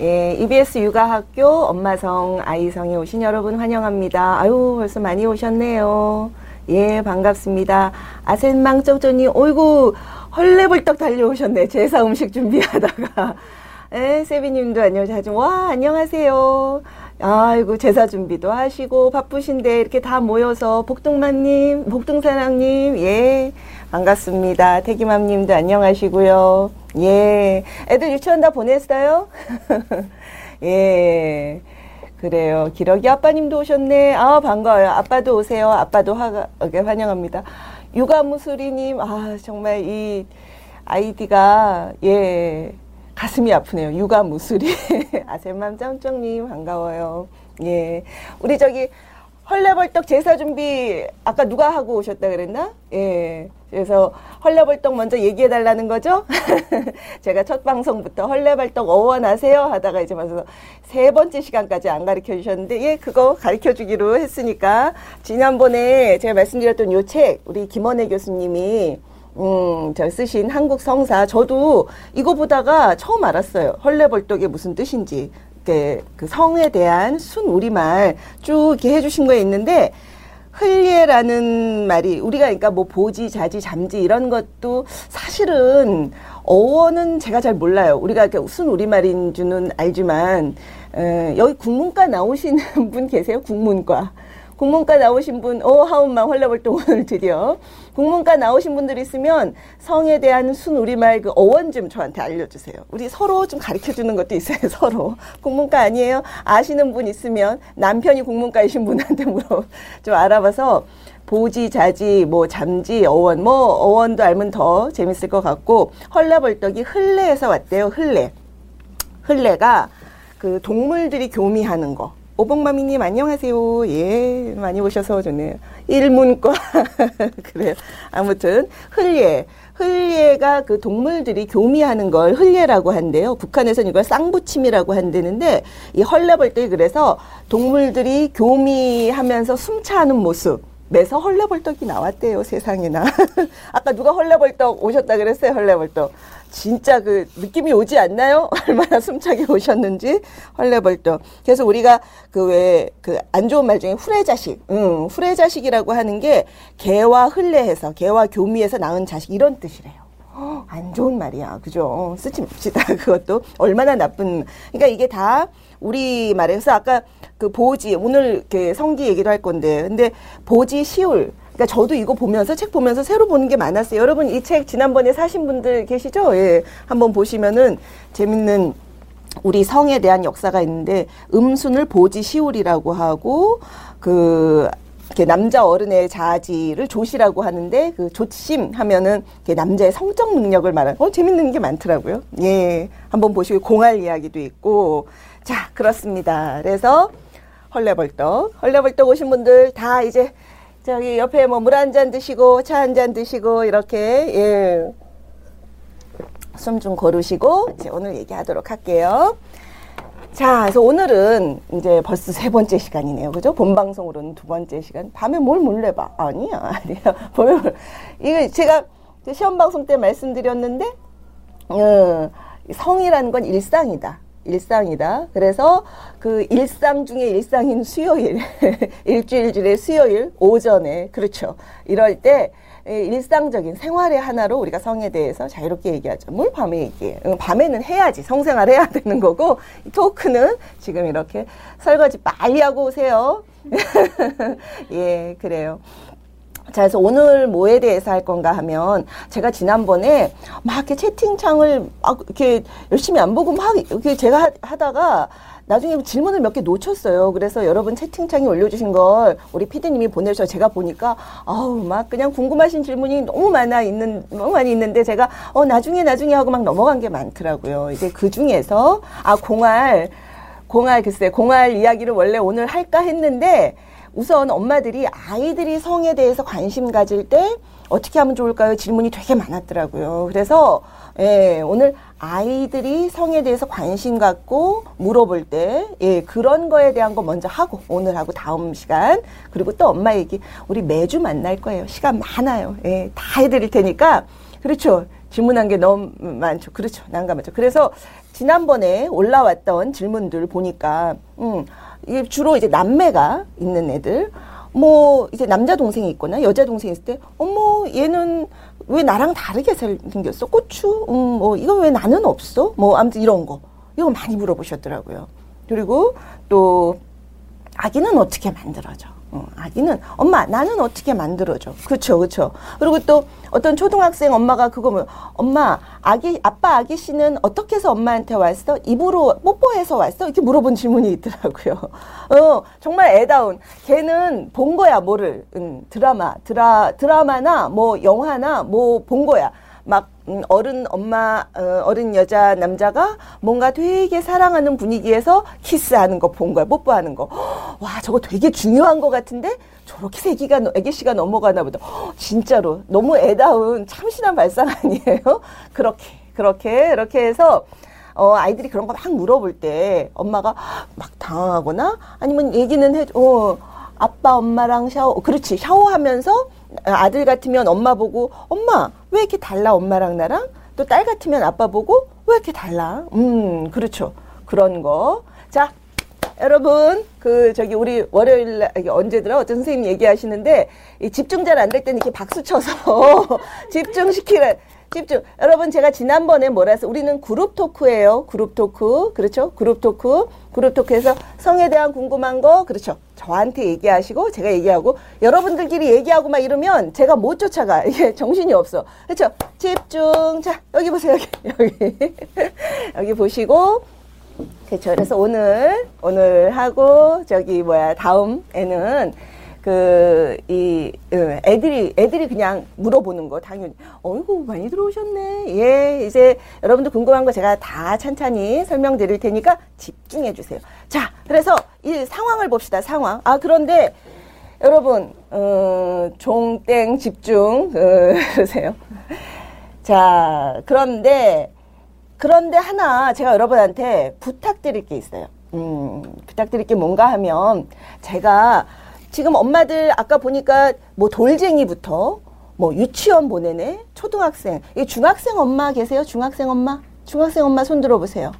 예, EBS 육아학교 엄마성 아이성에 오신 여러분 환영합니다. 아유, 벌써 많이 오셨네요. 예, 반갑습니다. 아센망쩍쩌님, 어이구, 헐레벌떡 달려오셨네. 제사 음식 준비하다가. 예, 세비님도 안녕하세요. 와, 안녕하세요. 아이고, 제사 준비도 하시고, 바쁘신데, 이렇게 다 모여서, 복동만님, 복동사랑님, 예, 반갑습니다. 태기맘 님도 안녕하시고요. 예, 애들 유치원 다 보냈어요? 예. 그래요. 기러기 아빠님도 오셨네. 아, 반가워요. 아빠도 오세요. 아빠도 화, 환영합니다. 육아무수리님, 아, 정말 이 아이디가, 예, 가슴이 아프네요. 육아무수리. 아세맘 짱짱님, 반가워요. 예. 우리 저기, 헐레벌떡 제사 준비 아까 누가 하고 오셨다 그랬나? 예. 그래서 헐레벌떡 먼저 얘기해 달라는 거죠? 제가 첫 방송부터 헐레벌떡 어원하세요 하다가 이제 와서 세 번째 시간까지 안 가르쳐 주셨는데 예, 그거 가르쳐 주기로 했으니까 지난번에 제가 말씀드렸던 요 책 우리 김원혜 교수님이 음, 저 쓰신 한국 성사 저도 이거 보다가 처음 알았어요. 헐레벌떡이 무슨 뜻인지. 그, 그 성에 대한 순 우리말 쭉 이렇게 해주신 거에 있는데 흘예라는 말이 우리가 그러니까 뭐 보지, 자지, 잠지 이런 것도 사실은 어원은 제가 잘 몰라요. 우리가 순 우리말인 줄은 알지만 에, 여기 국문과 나오시는 분 계세요? 국문과. 국문과 나오신 분, 오, 하운만 헐레벌떡 오늘 드디어. 국문과 나오신 분들 있으면 성에 대한 순 우리말 그 어원 좀 저한테 알려주세요. 우리 서로 좀 가르쳐 주는 것도 있어요, 서로. 국문과 아니에요? 아시는 분 있으면 남편이 국문과이신 분한테 물어, 좀 알아봐서 보지, 자지, 뭐 잠지, 어원, 뭐 어원도 알면 더 재밌을 것 같고, 헐레벌떡이 흘레에서 왔대요, 흘레. 흘레가 그 동물들이 교미하는 거. 오복마미님 안녕하세요. 예, 많이 오셔서 좋네요. 일문과 그래요. 아무튼 흘예. 흘예가 그 동물들이 교미하는 걸 흘예라고 한대요. 북한에서는 이걸 쌍부침이라고 한다는데 이 헐레벌떡이 그래서 동물들이 교미하면서 숨차는 모습. 매서 헐레벌떡이 나왔대요, 세상에나. 아까 누가 헐레벌떡 오셨다 그랬어요, 헐레벌떡. 진짜 그 느낌이 오지 않나요? 얼마나 숨차게 오셨는지 헐레벌떡. 그래서 우리가 그 왜 그 안 좋은 말 중에 후레자식, 응, 후레자식이라고 하는 게 개와 흘레해서 개와 교미해서 낳은 자식 이런 뜻이래요. 안 좋은 말이야, 그죠? 쓰지 맙시다. 그것도 얼마나 나쁜. 그러니까 이게 다 우리 말에서 아까 그 보지 오늘 이렇게 성기 얘기도 할 건데, 근데 보지 시울 그러니까 저도 이거 보면서 책 보면서 새로 보는 게 많았어요. 여러분 이 책 지난번에 사신 분들 계시죠? 예. 한번 보시면은 재밌는 우리 성에 대한 역사가 있는데 음순을 보지 시울이라고 하고 그 이렇게 남자 어른의 자지를 조시라고 하는데 그 조심 하면은 남자의 성적 능력을 말하는 어 재밌는 게 많더라고요. 예. 한번 보시고 공할 이야기도 있고 자, 그렇습니다. 그래서 헐레벌떡 헐레벌떡 오신 분들 다 이제 저기 옆에 뭐 물 한 잔 드시고 차 한 잔 드시고 이렇게 예. 숨 좀 고르시고 이제 오늘 얘기하도록 할게요. 자, 그래서 오늘은 이제 벌써 세 번째 시간이네요. 그죠? 본 방송으로는 두 번째 시간. 밤에 뭘 몰래 봐? 아니야, 아니야. 보면, 이거 제가 시험 방송 때 말씀드렸는데, 어, 성이라는 건 일상이다. 일상이다. 그래서 그 일상 중에 일상인 수요일, 일주일 중에 수요일 오전에, 그렇죠. 이럴 때, 예, 일상적인 생활의 하나로 우리가 성에 대해서 자유롭게 얘기하죠. 뭘 밤에 얘기해? 응, 밤에는 해야지. 성생활 해야 되는 거고, 토크는 지금 이렇게 설거지 빨리 하고 오세요. 예, 그래요. 자, 그래서 오늘 뭐에 대해서 할 건가 하면 제가 지난번에 막 이렇게 채팅창을 막 이렇게 열심히 안 보고 막 이렇게 제가 하다가 나중에 질문을 몇 개 놓쳤어요. 그래서 여러분 채팅창에 올려주신 걸 우리 피디님이 보내셔 제가 보니까 아우 막 그냥 궁금하신 질문이 너무 많아 있는 너무 많이 있는데 제가 어 나중에 나중에 하고 막 넘어간 게 많더라고요. 이제 그 중에서 아 공알 공알 글쎄 공알 이야기를 원래 오늘 할까 했는데 우선 엄마들이 아이들이 성에 대해서 관심 가질 때 어떻게 하면 좋을까요? 질문이 되게 많았더라고요. 그래서 예, 오늘 아이들이 성에 대해서 관심 갖고 물어볼 때, 예, 그런 거에 대한 거 먼저 하고, 오늘 하고 다음 시간, 그리고 또 엄마 얘기, 우리 매주 만날 거예요. 시간 많아요. 예, 다 해드릴 테니까. 그렇죠. 질문한 게 너무 많죠. 그렇죠. 난감하죠. 그래서 지난번에 올라왔던 질문들 보니까, 음, 이게 주로 이제 남매가 있는 애들, 뭐 이제 남자 동생이 있거나 여자 동생이 있을 때 어머 얘는 왜 나랑 다르게 생겼어? 고추? 음뭐 이건 왜 나는 없어? 뭐 아무튼 이런 거. 이거 많이 물어보셨더라고요. 그리고 또 아기는 어떻게 만들어져 어, 아기는 엄마 나는 어떻게 만들어줘? 그렇죠 그렇죠 그리고 또 어떤 초등학생 엄마가 그거 뭐 엄마 아기 아빠 아기 씨는 어떻게 해서 엄마한테 왔어? 입으로 뽀뽀해서 왔어? 이렇게 물어본 질문이 있더라고요. 어 정말 애다운. 걔는 본 거야 뭐를. 음, 드라마. 드라 드라마나 뭐 영화나 뭐 본 거야. 막 음, 어른 엄마 어, 어른 여자 남자가 뭔가 되게 사랑하는 분위기에서 키스하는 거 본 거야 뽀뽀하는 거. 와 저거 되게 중요한 것 같은데? 저렇게 세기가 애기 씨가 넘어가나 보다. 진짜로 너무 애다운 참신한 발상 아니에요? 그렇게 그렇게 이렇게 해서 어, 아이들이 그런 거 막 물어볼 때 엄마가 막 당황하거나 아니면 얘기는 해, 어, 아빠 엄마랑 샤워, 그렇지, 샤워하면서 아들 같으면 엄마 보고 엄마 왜 이렇게 달라 엄마랑 나랑? 또 딸 같으면 아빠 보고 왜 이렇게 달라? 음 그렇죠. 그런 거자 여러분 그 저기 우리 월요일 날 언제더라 어떤 선생님 얘기하시는데 이 집중 잘 안 될 때는 이렇게 박수 쳐서 집중시키는 집중. 여러분 제가 지난번에 뭐라 해서 우리는 그룹 토크예요. 그룹 토크. 그렇죠? 그룹 토크. 그룹 토크에서 성에 대한 궁금한 거 그렇죠. 저한테 얘기하시고 제가 얘기하고 여러분들끼리 얘기하고 막 이러면 제가 못 쫓아가. 이게 정신이 없어. 그렇죠? 집중. 자, 여기 보세요. 여기. 여기. 여기 보시고 그렇죠. 그래서 오늘 오늘 하고 저기 뭐야 다음에는 그, 이, 어, 애들이, 애들이 그냥 물어보는 거, 당연히. 어이구, 많이 들어오셨네. 예, 이제 여러분들 궁금한 거 제가 다 찬찬히 설명드릴 테니까 집중해 주세요. 자, 그래서 이 상황을 봅시다, 상황. 아, 그런데 여러분, 어, 종땡 집중, 어, 그러세요. 자, 그런데, 그런데 하나 제가 여러분한테 부탁드릴 게 있어요. 음, 부탁드릴 게 뭔가 하면 제가 지금 엄마들 아까 보니까 뭐 돌쟁이부터 뭐 유치원 보내네 초등학생. 이 중학생 엄마 계세요? 중학생 엄마? 중학생 엄마 손 들어보세요.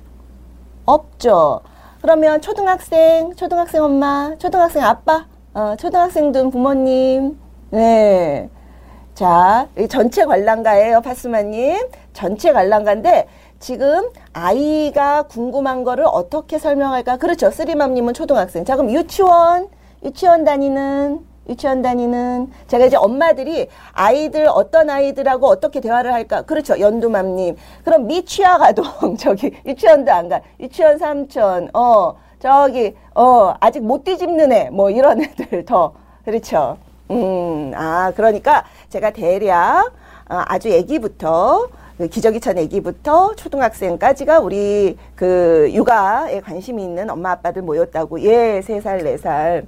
없죠. 그러면 초등학생 초등학생 엄마 초등학생 아빠 어, 초등학생 등 부모님. 네자 전체 관람가예요 파스마님. 전체 관람가인데 지금 아이가 궁금한 거를 어떻게 설명할까? 그렇죠. 쓰리맘님은 초등학생. 자 그럼 유치원 유치원 다니는 유치원 다니는 제가 이제 엄마들이 아이들 어떤 아이들하고 어떻게 대화를 할까? 그렇죠. 연두맘님. 그럼 미취학 아동 저기 유치원도 안 가. 유치원 삼촌 어 저기 어 아직 못 뒤집는 애 뭐 이런 애들 더. 그렇죠. 음 아 그러니까 제가 대략 어, 아주 애기부터 그 기저귀 찬 아기부터 초등학생까지가 우리 그 육아에 관심이 있는 엄마 아빠들 모였다고. 예 세 살 네살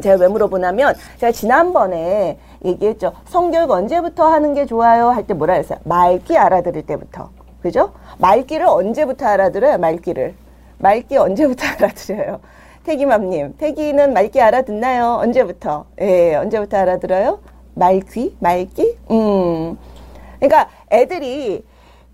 제가 왜 물어보냐면 제가 지난번에 얘기했죠. 성교육 언제부터 하는 게 좋아요? 할 때 뭐라 했어요? 말기 알아들을 때부터. 그죠? 말기를 언제부터 알아들어요? 말기를. 말기 언제부터 알아들어요? 태기맘님, 태기는 말기 알아듣나요? 언제부터? 예, 언제부터 알아들어요? 말귀? 말기? 음. 그러니까 애들이,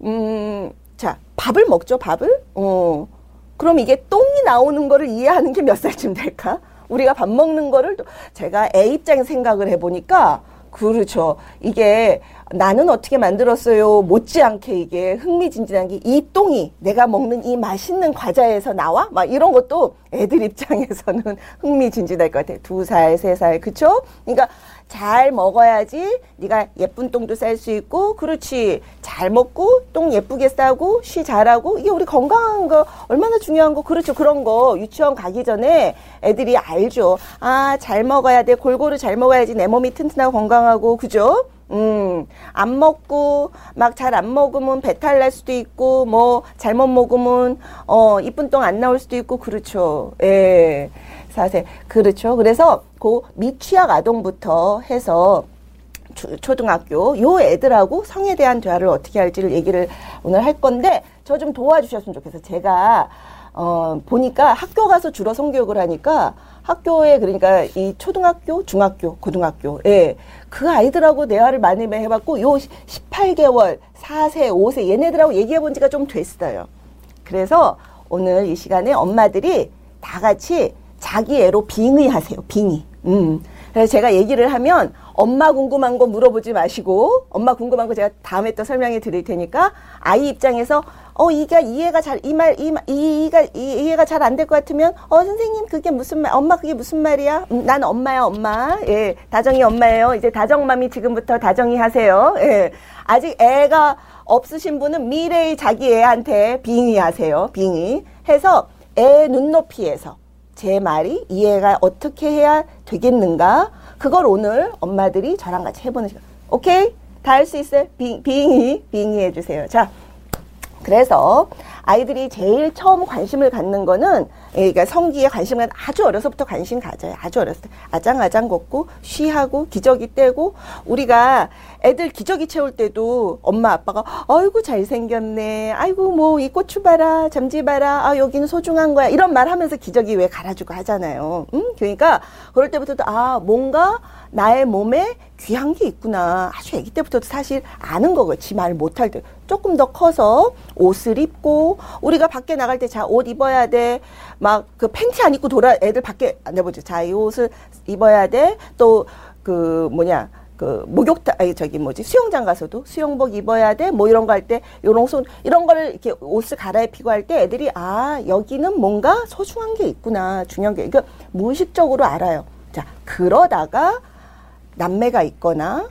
음, 자, 밥을 먹죠, 밥을? 어. 그럼 이게 똥이 나오는 거를 이해하는 게 몇 살쯤 될까? 우리가 밥 먹는 거를 또 제가 애 입장에 생각을 해보니까 그렇죠. 이게 나는 어떻게 만들었어요? 못지않게 이게 흥미진진한 게 이 똥이 내가 먹는 이 맛있는 과자에서 나와? 막 이런 것도 애들 입장에서는 흥미진진할 것 같아요. 두 살, 세 살, 그쵸? 그러니까 잘 먹어야지 네가 예쁜 똥도 쌀 수 있고 그렇지. 잘 먹고 똥 예쁘게 싸고 쉬 잘하고 이게 우리 건강한 거 얼마나 중요한 거. 그렇죠. 그런 거. 유치원 가기 전에 애들이 알죠. 아 잘 먹어야 돼. 골고루 잘 먹어야지. 내 몸이 튼튼하고 건강하고. 그죠? 음, 안 먹고, 막 잘 안 먹으면 배탈 날 수도 있고, 뭐, 잘못 먹으면, 어, 이쁜 똥 안 나올 수도 있고, 그렇죠. 예. 사세. 그렇죠. 그래서, 그 미취학 아동부터 해서, 초등학교, 요 애들하고 성에 대한 대화를 어떻게 할지를 얘기를 오늘 할 건데, 저 좀 도와주셨으면 좋겠어요. 제가, 어, 보니까 학교 가서 주로 성교육을 하니까, 학교에 그러니까 이 초등학교, 중학교, 고등학교, 예. 그 아이들하고 대화를 많이 해 봤고, 요 18개월, 4세, 5세, 얘네들하고 얘기해 본 지가 좀 됐어요. 그래서 오늘 이 시간에 엄마들이 다 같이 자기 애로 빙의하세요. 빙의. 음. 그래서 제가 얘기를 하면 엄마 궁금한 거 물어보지 마시고 엄마 궁금한 거 제가 다음에 또 설명해 드릴 테니까 아이 입장에서 어 이가 이해가 잘 이 말 이 이가 이, 이해가 잘 안 될 것 같으면 어 선생님 그게 무슨 말 엄마 그게 무슨 말이야 음, 난 엄마야 엄마 예 다정이 엄마예요 이제 다정맘이 지금부터 다정이 하세요 예 아직 애가 없으신 분은 미래의 자기 애한테 빙의하세요 빙의 해서 애 눈높이에서 제 말이 이해가 어떻게 해야 되겠는가? 그걸 오늘 엄마들이 저랑 같이 해보는 시간. 오케이? 다 할 수 있어요? 빙, 빙의 빙의 해주세요. 자 그래서 아이들이 제일 처음 관심을 갖는 거는 예, 그러니까 성기에 관심을 아주 어려서부터 관심 가져요. 아주 어렸을 때 아장아장 걷고 쉬하고 기저귀 떼고 우리가 애들 기저귀 채울 때도 엄마 아빠가 아이고 잘생겼네. 아이고 뭐 이 고추 봐라. 잠지 봐라. 아 여기는 소중한 거야. 이런 말 하면서 기저귀 왜 갈아주고 하잖아요. 음? 그러니까 그럴 때부터도 아 뭔가 나의 몸에 귀한 게 있구나. 아주 아기 때부터도 사실 아는 거겠지. 말 못할 때. 조금 더 커서 옷을 입고, 우리가 밖에 나갈 때 자, 옷 입어야 돼. 막 그 팬티 안 입고 돌아, 애들 밖에 안 내보죠. 자, 이 옷을 입어야 돼. 또 그 뭐냐. 그 목욕탕 아니 저기 뭐지 수영장 가서도 수영복 입어야 돼 뭐 이런 거 할 때 요런 손 이런 거를 이렇게 옷을 갈아입히고 할 때 애들이 아 여기는 뭔가 소중한 게 있구나 중요한 게 그러니까 무의식적으로 알아요 자 그러다가 남매가 있거나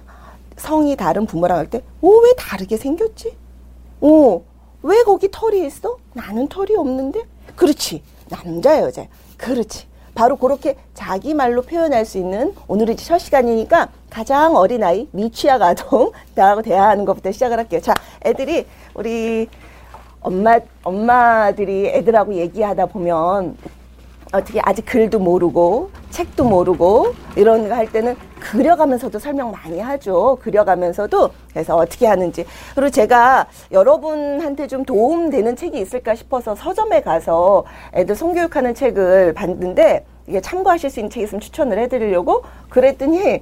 성이 다른 부모랑 할 때, 오, 왜 다르게 생겼지? 오, 왜 거기 털이 있어? 나는 털이 없는데? 그렇지. 남자, 여자. 그렇지. 바로 그렇게 자기 말로 표현할 수 있는 오늘이 첫 시간이니까 가장 어린아이, 미취학 아동, 나하고 대화하는 것부터 시작을 할게요. 자, 애들이, 우리 엄마, 엄마들이 애들하고 얘기하다 보면 어떻게 아직 글도 모르고 책도 모르고 이런 거 할 때는 그려가면서도 설명 많이 하죠. 그려가면서도 그래서 어떻게 하는지 그리고 제가 여러분한테 좀 도움되는 책이 있을까 싶어서 서점에 가서 애들 성교육하는 책을 봤는데 이게 참고하실 수 있는 책 있으면 추천을 해드리려고 그랬더니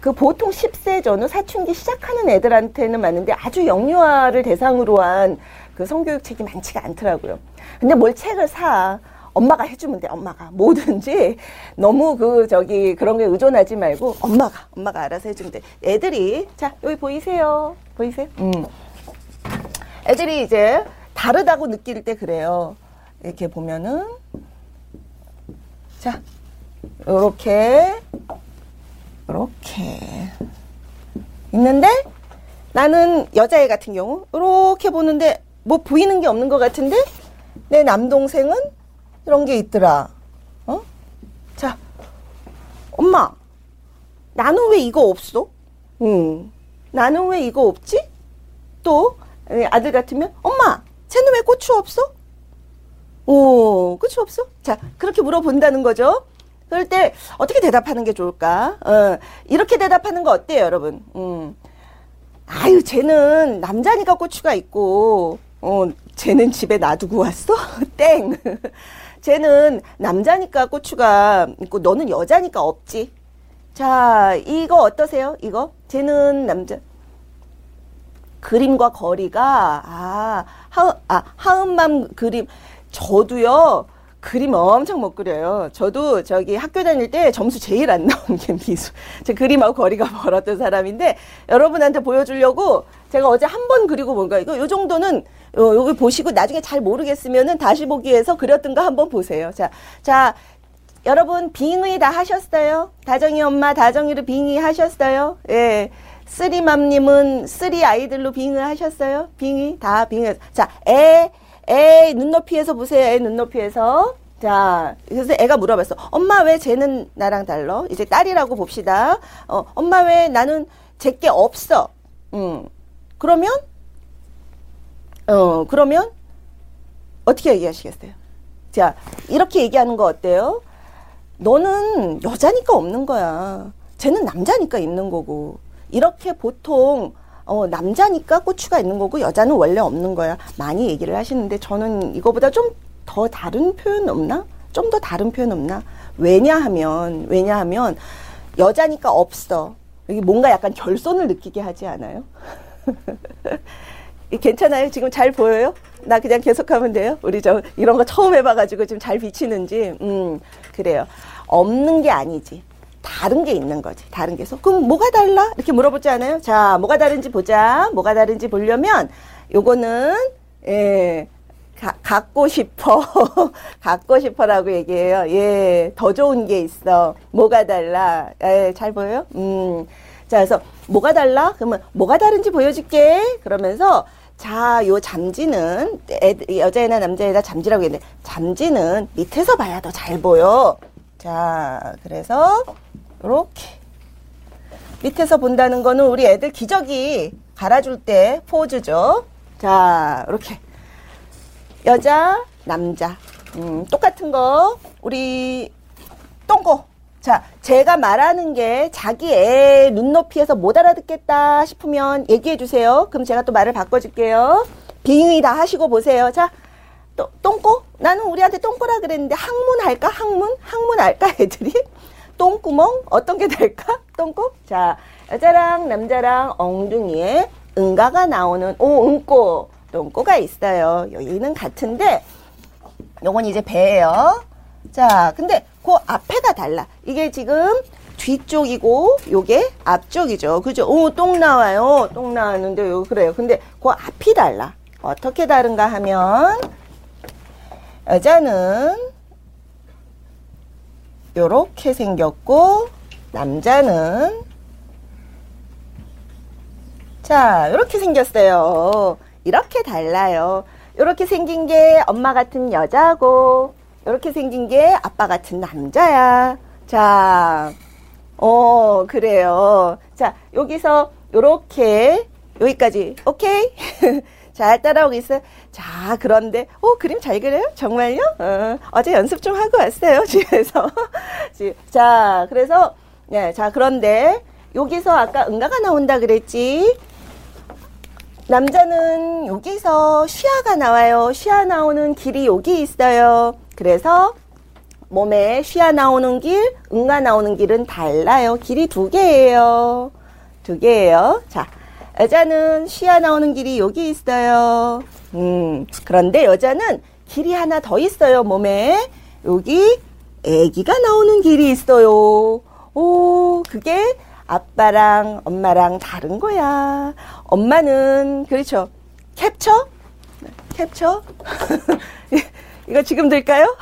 그 보통 10세 전후 사춘기 시작하는 애들한테는 맞는데 아주 영유아를 대상으로 한 그 성교육 책이 많지가 않더라고요. 근데 뭘 책을 사. 엄마가 해주면 돼, 엄마가. 뭐든지 너무 그, 저기, 그런 게 의존하지 말고, 엄마가, 엄마가 알아서 해주면 돼. 애들이, 자, 여기 보이세요? 보이세요? 음. 애들이 이제 다르다고 느낄 때 그래요. 이렇게 보면은, 자, 요렇게, 요렇게. 있는데, 나는 여자애 같은 경우, 이렇게 보는데, 뭐 보이는 게 없는 것 같은데, 내 남동생은 이런 게 있더라. 어? 자, 엄마, 나는 왜 이거 없어? 응. 나는 왜 이거 없지? 또 아들 같으면 엄마, 쟤는 왜 고추 없어? 오, 고추 없어? 자, 그렇게 물어본다는 거죠. 그럴 때 어떻게 대답하는 게 좋을까? 어, 이렇게 대답하는 거 어때요, 여러분? 음. 아유, 쟤는 남자니까 고추가 있고, 어, 쟤는 집에 놔두고 왔어? 땡. 쟤는 남자니까 고추가 있고 너는 여자니까 없지. 자, 이거 어떠세요? 이거? 쟤는 남자. 그림과 거리가 아, 하음, 아, 하음맘 그림. 저도요. 그림 엄청 못 그려요. 저도 저기 학교 다닐 때 점수 제일 안 나온 게 미술. 제 그림하고 거리가 멀었던 사람인데 여러분한테 보여주려고 제가 어제 한 번 그리고 뭔가 이거 요 정도는 어, 여기 보시고 나중에 잘 모르겠으면은 다시 보기에서 그렸던 거 한번 보세요. 자, 자, 여러분 빙의 다 하셨어요? 다정이 엄마 다정이를 빙의 하셨어요? 예. 쓰리맘님은 쓰리 아이들로 빙의 하셨어요? 빙의 다 빙의. 자, 애, 애 눈높이에서 보세요. 애 눈높이에서. 자, 그래서 애가 물어봤어. 엄마 왜 쟤는 나랑 달러? 이제 딸이라고 봅시다. 어, 엄마 왜 나는 제게 없어? 음. 그러면 어, 그러면 어떻게 얘기하시겠어요? 자, 이렇게 얘기하는 거 어때요? 너는 여자니까 없는 거야. 쟤는 남자니까 있는 거고. 이렇게 보통 어, 남자니까 고추가 있는 거고 여자는 원래 없는 거야. 많이 얘기를 하시는데 저는 이거보다 좀 더 다른 표현 없나? 좀 더 다른 표현 없나? 왜냐하면 왜냐하면 여자니까 없어. 여기 뭔가 약간 결손을 느끼게 하지 않아요? 괜찮아요? 지금 잘 보여요? 나 그냥 계속하면 돼요? 우리 저 이런 거 처음 해봐가지고 지금 잘 비치는지 음 그래요. 없는 게 아니지. 다른 게 있는 거지. 다른 게. 서 그럼 뭐가 달라? 이렇게 물어보지 않아요? 자, 뭐가 다른지 보자. 뭐가 다른지 보려면 요거는 예. 가, 갖고 싶어. 갖고 싶어라고 얘기해요. 예. 더 좋은 게 있어. 뭐가 달라? 예, 잘 보여요? 음. 자, 그래서 뭐가 달라? 그러면 뭐가 다른지 보여줄게. 그러면서 자, 요 잠지는 애, 여자애나 남자애나 잠지라고 했는데 잠지는 밑에서 봐야 더 잘 보여. 자, 그래서 이렇게 밑에서 본다는 거는 우리 애들 기저귀 갈아줄 때 포즈죠. 자, 이렇게 여자, 남자, 음, 똑같은 거 우리 똥꼬. 자, 제가 말하는 게 자기 애 눈높이에서 못 알아듣겠다 싶으면 얘기해 주세요. 그럼 제가 또 말을 바꿔줄게요. 빙의 다 하시고 보세요. 자, 또, 똥꼬? 나는 우리한테 똥꼬라 그랬는데 항문 할까? 항문? 항문 할까? 애들이? 똥구멍? 어떤 게 될까? 똥꼬? 자, 여자랑 남자랑 엉덩이에 응가가 나오는, 오, 응꼬. 똥꼬가 있어요. 여기는 같은데, 요건 이제 배예요. 자, 근데 그 앞에가 달라. 이게 지금 뒤쪽이고 요게 앞쪽이죠. 그죠? 오, 똥 나와요. 똥 나왔는데 요 그래요. 근데 그 앞이 달라. 어떻게 다른가 하면 여자는 요렇게 생겼고 남자는 자, 요렇게 생겼어요. 이렇게 달라요. 요렇게 생긴 게 엄마 같은 여자고 이렇게 생긴 게 아빠 같은 남자야. 자, 어, 그래요. 자, 여기서 요렇게, 여기까지. 오케이? 잘 따라오고 있어요. 자, 그런데, 오, 그림 잘 그려요? 정말요? 어, 어제 연습 좀 하고 왔어요, 집에서. 자, 그래서, 네, 자, 그런데, 여기서 아까 응가가 나온다 그랬지? 남자는 여기서 쉬아가 나와요. 쉬아 나오는 길이 여기 있어요. 그래서 몸에 쉬아 나오는 길, 응가 나오는 길은 달라요. 길이 두 개예요. 두 개예요. 자, 여자는 쉬아 나오는 길이 여기 있어요. 음, 그런데 여자는 길이 하나 더 있어요. 몸에 여기 아기가 나오는 길이 있어요. 오, 그게 아빠랑 엄마랑 다른 거야. 엄마는 그렇죠. 캡처? 캡처? 이거 지금 들까요?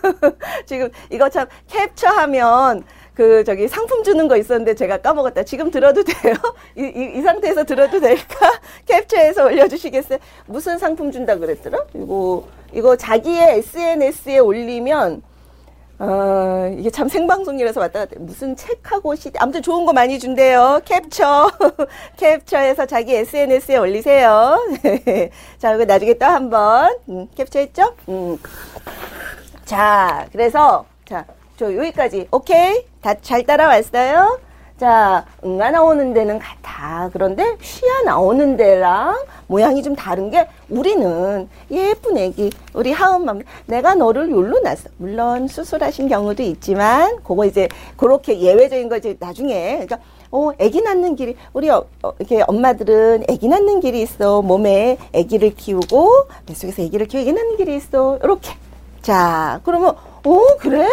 지금 이거 참 캡처하면 그 저기 상품 주는 거 있었는데 제가 까먹었다. 지금 들어도 돼요? 이, 이, 이 상태에서 들어도 될까? 캡처해서 올려주시겠어요? 무슨 상품 준다 그랬더라? 이거 이거 자기의 SNS에 올리면 어, 이게 참 생방송이라서 왔다 갔다. 무슨 책하고 시, 아무튼 좋은 거 많이 준대요. 캡처. 캡처해서 자기 SNS에 올리세요. 자, 이거 나중에 또 한 번, 음, 캡처했죠? 음. 자, 그래서, 자, 저 여기까지. 오케이? 다 잘 따라왔어요? 자, 응가 나오는 데는 같아. 그런데 쉬야 나오는 데랑 모양이 좀 다른 게 우리는 예쁜 애기, 우리 하은맘, 내가 너를 욜로 낳았어. 물론 수술하신 경우도 있지만, 그거 이제 그렇게 예외적인 거지 나중에. 그러니까 어, 애기 낳는 길이, 우리, 어, 어, 이렇게 엄마들은 애기 낳는 길이 있어. 몸에 애기를 키우고, 뱃속에서 애기를 키우고 애기 낳는 길이 있어. 이렇게. 자, 그러면, 오, 그래?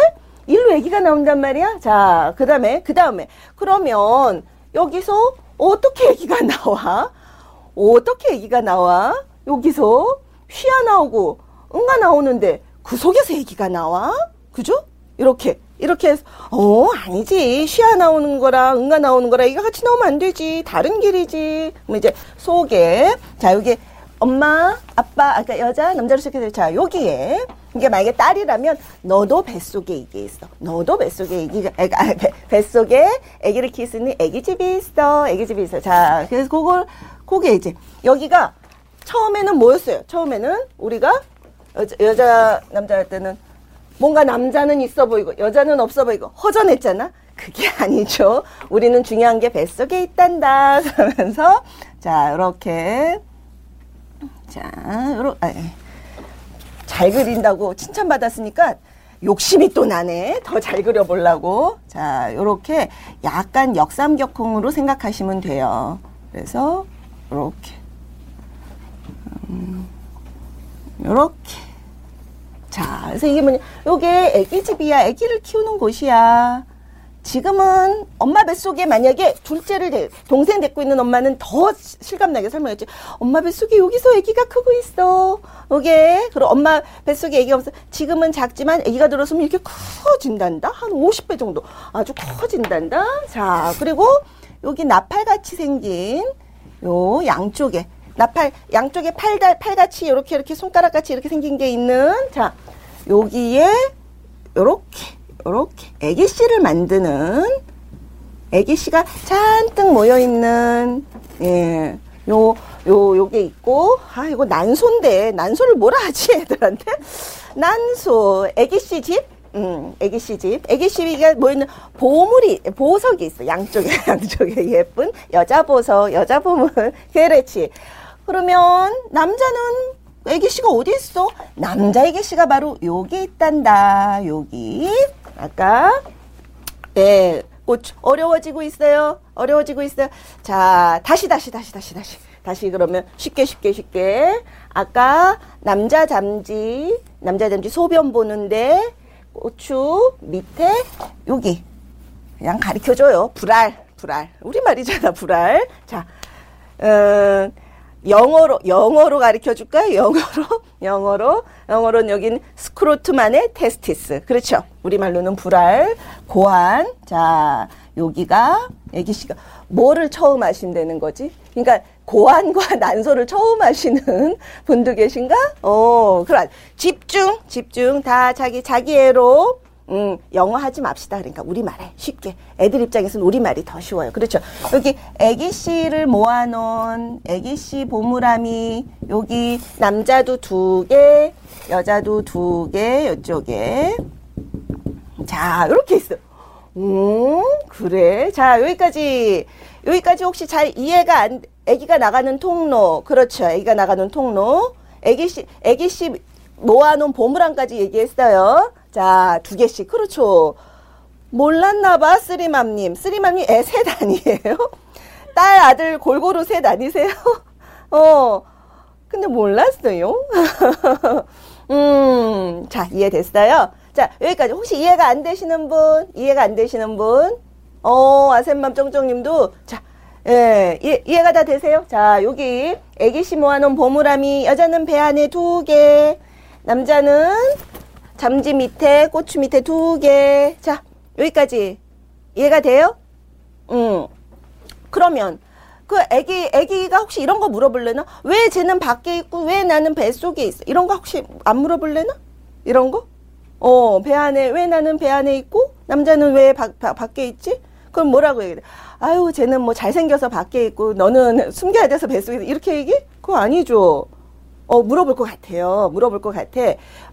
일로 아기가 나온단 말이야? 자, 그 다음에, 그 다음에. 그러면, 여기서 어떻게 아기가 나와? 어떻게 아기가 나와? 여기서 휘가 나오고, 응가 나오는데, 그 속에서 아기가 나와? 그죠? 이렇게. 이렇게 해서, 어, 아니지. 쉬어 나오는 거랑 응가 나오는 거랑 이거 같이 나오면 안 되지. 다른 길이지. 그럼 이제 속에, 자, 여기 엄마, 아빠, 아까 여자, 남자로 시작해서 자, 여기에. 이게 만약에 딸이라면 너도 뱃속에 이게 있어. 너도 뱃속에 이기가, 아, 뱃속에 아기를 키우는 아기 집이 있어. 아기 집이 있어. 자, 그래서 그걸, 그게 이제, 여기가 처음에는 뭐였어요? 처음에는 우리가 여자, 여자 남자 할 때는 뭔가 남자는 있어 보이고 여자는 없어 보이고 허전했잖아. 그게 아니죠. 우리는 중요한 게 뱃속에 있단다. 그러면서 자 이렇게 자 요렇 아, 예. 잘 그린다고 칭찬받았으니까 욕심이 또 나네. 더 잘 그려보려고. 자, 요렇게 약간 역삼격콩으로 생각하시면 돼요. 그래서, 요렇게. 음, 요렇게. 자, 그래서 이게 뭐냐. 요게 애기 집이야. 애기를 키우는 곳이야. 지금은 엄마 뱃속에 만약에 둘째를 데, 동생 데리고 있는 엄마는 더 실감나게 설명했지. 엄마 뱃속에 여기서 아기가 크고 있어. 요게 그리고 엄마 뱃속에 아기가 없어. 지금은 작지만 아기가 들어서면 이렇게 커진단다. 한 50배 정도. 아주 커진단다. 자, 그리고 여기 나팔같이 생긴 요 양쪽에 나팔 양쪽에 팔달 팔같이 이렇게 이렇게 손가락같이 이렇게 생긴 게 있는 자 여기에 요렇게 요렇게 애기씨를 만드는 애기씨가 잔뜩 모여 있는 예. 요, 요, 요게 있고, 아, 이거 난소인데, 난소를 뭐라 하지, 애들한테? 난소, 애기씨 집? 음, 애기씨 집. 애기씨가 모이는 보물이, 보석이 있어. 양쪽에, 양쪽에 예쁜 여자 보석, 여자 보물. 그렇지. 그러면 남자는 애기씨가 어디 있어? 남자 애기씨가 바로 여기 있단다. 여기. 아까 네, 꽃 어려워지고 있어요. 어려워지고 있어요. 자, 다시 다시 다시 다시 다시. 다시 그러면 쉽게 쉽게 쉽게. 아까 남자 잠지, 남자 잠지 소변 보는데 고추 밑에 여기 그냥 가르쳐 줘요. 불알, 불알. 우리 말이잖아, 불알. 자, 음, 영어로 영어로 가르쳐 줄까요? 영어로? 영어로? 영어로는 여긴 스크로트만의 테스티스. 그렇죠? 우리말로는 불알 고안. 자 여기가 애기 씨가 뭐를 처음 하신다는 거지? 그러니까 고안과 난소를 처음 하시는 분도 계신가? 어 그래 집중 집중. 다 자기 자기 애로 음, 영어 하지 맙시다. 그러니까 우리말에 쉽게. 애들 입장에서는 우리말이 더 쉬워요. 그렇죠. 여기 애기 씨를 모아놓은 애기 씨 보물함이 여기 남자도 두 개, 여자도 두 개, 이쪽에. 자, 이렇게 있어. 음, 그래. 자, 여기까지. 여기까지 혹시 잘 이해가 안, 애기가 나가는 통로. 그렇죠. 애기가 나가는 통로. 애기 씨, 애기 씨 모아놓은 보물함까지 얘기했어요. 자, 두 개씩. 그렇죠. 몰랐나봐, 쓰리맘님. 쓰리맘님 애 셋 아니에요? 딸, 아들 골고루 셋 아니세요? 어, 근데 몰랐어요. 음, 자, 이해됐어요? 자, 여기까지. 혹시 이해가 안 되시는 분? 이해가 안 되시는 분? 어, 아셈맘 쫑쫑님도, 자, 예, 이해, 이해가 다 되세요? 자, 여기, 애기씨 모아놓은 보물함이, 여자는 배 안에 두 개, 남자는 잠지 밑에 고추 밑에 두 개. 자, 여기까지 이해가 돼요? 음. 그러면 그 애기 애기가 혹시 이런 거 물어볼래나? 왜 쟤는 밖에 있고 왜 나는 뱃속에 있어? 이런 거 혹시 안 물어볼래나? 이런 거? 어, 배 안에 왜 나는 배 안에 있고 남자는 왜 바, 바, 밖에 있지? 그럼 뭐라고 얘기해? 아유, 쟤는 뭐 잘생겨서 밖에 있고 너는 숨겨야 돼서 뱃속에. 이렇게 얘기? 그거 아니죠. 어, 물어볼 것 같아요. 물어볼 것 같아.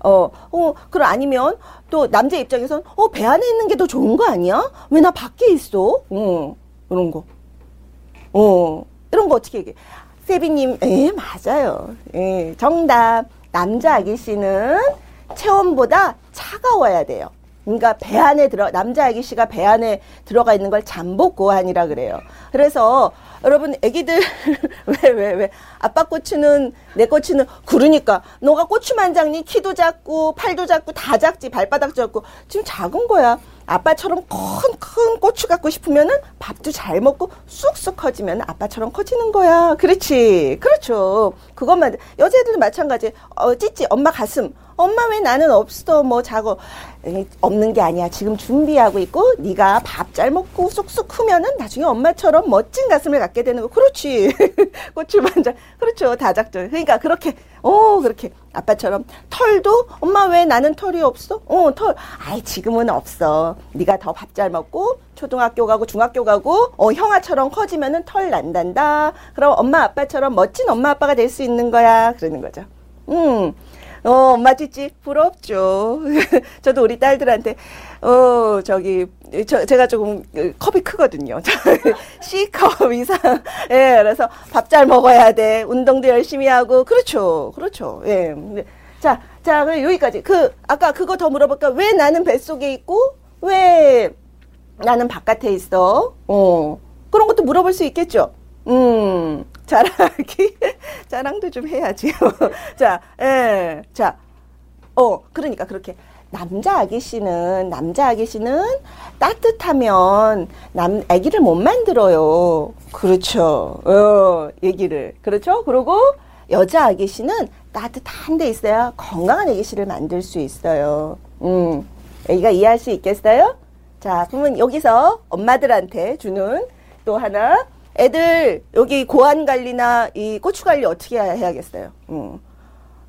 어, 어, 그럼 아니면 또 남자 입장에선 어, 배 안에 있는 게 더 좋은 거 아니야? 왜 나 밖에 있어? 어, 이런 거. 어, 이런 거 어떻게 얘기해? 세비님, 예, 맞아요. 예, 정답. 남자 아기 씨는 체온보다 차가워야 돼요. 그러니까 배 안에 들어 남자 아기 씨가 배 안에 들어가 있는 걸 잠복 고환이라 그래요. 그래서 여러분 아기들 왜 왜 왜 아빠 꼬치는 내 꼬치는 그러니까 너가 꼬추만 작니 키도 작고 팔도 작고 다 작지 발바닥 작고 지금 작은 거야. 아빠처럼 큰, 큰 고추 갖고 싶으면은 밥도 잘 먹고 쑥쑥 커지면 아빠처럼 커지는 거야. 그렇지. 그렇죠. 그것만, 여자애들도 마찬가지. 어, 찌찌, 엄마 가슴. 엄마 왜 나는 없어? 뭐 자고. 없는 게 아니야. 지금 준비하고 있고 네가 밥 잘 먹고 쑥쑥 크면은 나중에 엄마처럼 멋진 가슴을 갖게 되는 거. 그렇지. 고추반장. 그렇죠. 다작절. 그러니까 그렇게. 어 그렇게. 아빠처럼 털도 엄마 왜 나는 털이 없어? 어털. 아이 지금은 없어. 네가 더 밥 잘 먹고 초등학교 가고 중학교 가고 어 형아처럼 커지면은 털 난단다. 그럼 엄마 아빠처럼 멋진 엄마 아빠가 될 수 있는 거야. 그러는 거죠. 음 어, 엄마 찌찌 부럽죠. 저도 우리 딸들한테 어 저기 저 제가 조금 컵이 크거든요. C컵 이상. 예, 그래서 밥 잘 먹어야 돼. 운동도 열심히 하고 그렇죠. 그렇죠. 예. 자, 자, 그 여기까지. 그 아까 그거 더 물어볼까? 왜 나는 뱃속에 있고 왜 나는 바깥에 있어? 어. 그런 것도 물어볼 수 있겠죠. 음. 자랑하기 자랑도 좀 해야지요. 자, 예, 자, 어, 그러니까 그렇게 남자 아기 씨는 남자 아기 씨는 따뜻하면 남 아기를 못 만들어요. 그렇죠. 어, 얘기를 그렇죠. 그리고 여자 아기 씨는 따뜻한 데 있어야 건강한 아기 씨를 만들 수 있어요. 음, 아기가 이해할 수 있겠어요? 자, 그러면 여기서 엄마들한테 주는 또 하나 애들 여기 고안 관리나 이 고추 관리 어떻게 해야겠어요? 음.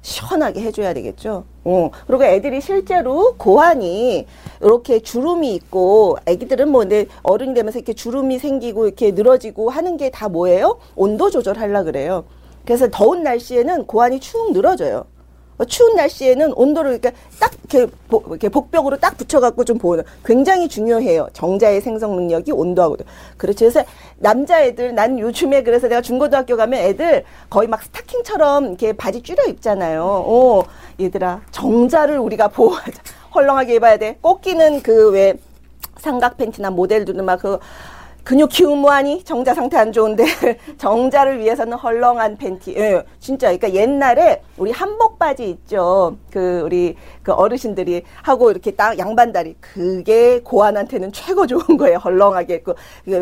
시원하게 해줘야 되겠죠. 어. 그리고 애들이 실제로 고환이 이렇게 주름이 있고, 애기들은 뭐, 근데 어른이 되면서 이렇게 주름이 생기고, 이렇게 늘어지고 하는 게 다 뭐예요? 온도 조절하려 그래요. 그래서 더운 날씨에는 고환이 축 늘어져요. 어, 추운 날씨에는 온도를 이렇게 딱 이렇게, 보, 이렇게 복벽으로 딱 붙여갖고 좀 보는 굉장히 중요해요. 정자의 생성 능력이 온도하고도. 그렇죠. 그래서 남자애들 난 요즘에 그래서 내가 중고등학교 가면 애들 거의 막 스타킹처럼 이렇게 바지 줄여 입잖아요. 어, 얘들아 정자를 우리가 보호하자. 헐렁하게 입어야 돼. 꼭 끼는 그 왜 삼각 팬티나 모델들은 막그 근육 키움 뭐하니? 정자 상태 안 좋은데 정자를 위해서는 헐렁한 팬티. 예, 진짜 그러니까 옛날에 우리 한복 바지 있죠. 그 우리 그 어르신들이 하고 이렇게 딱 양반 다리 그게 고안한테는 최고 좋은 거예요. 헐렁하게 있고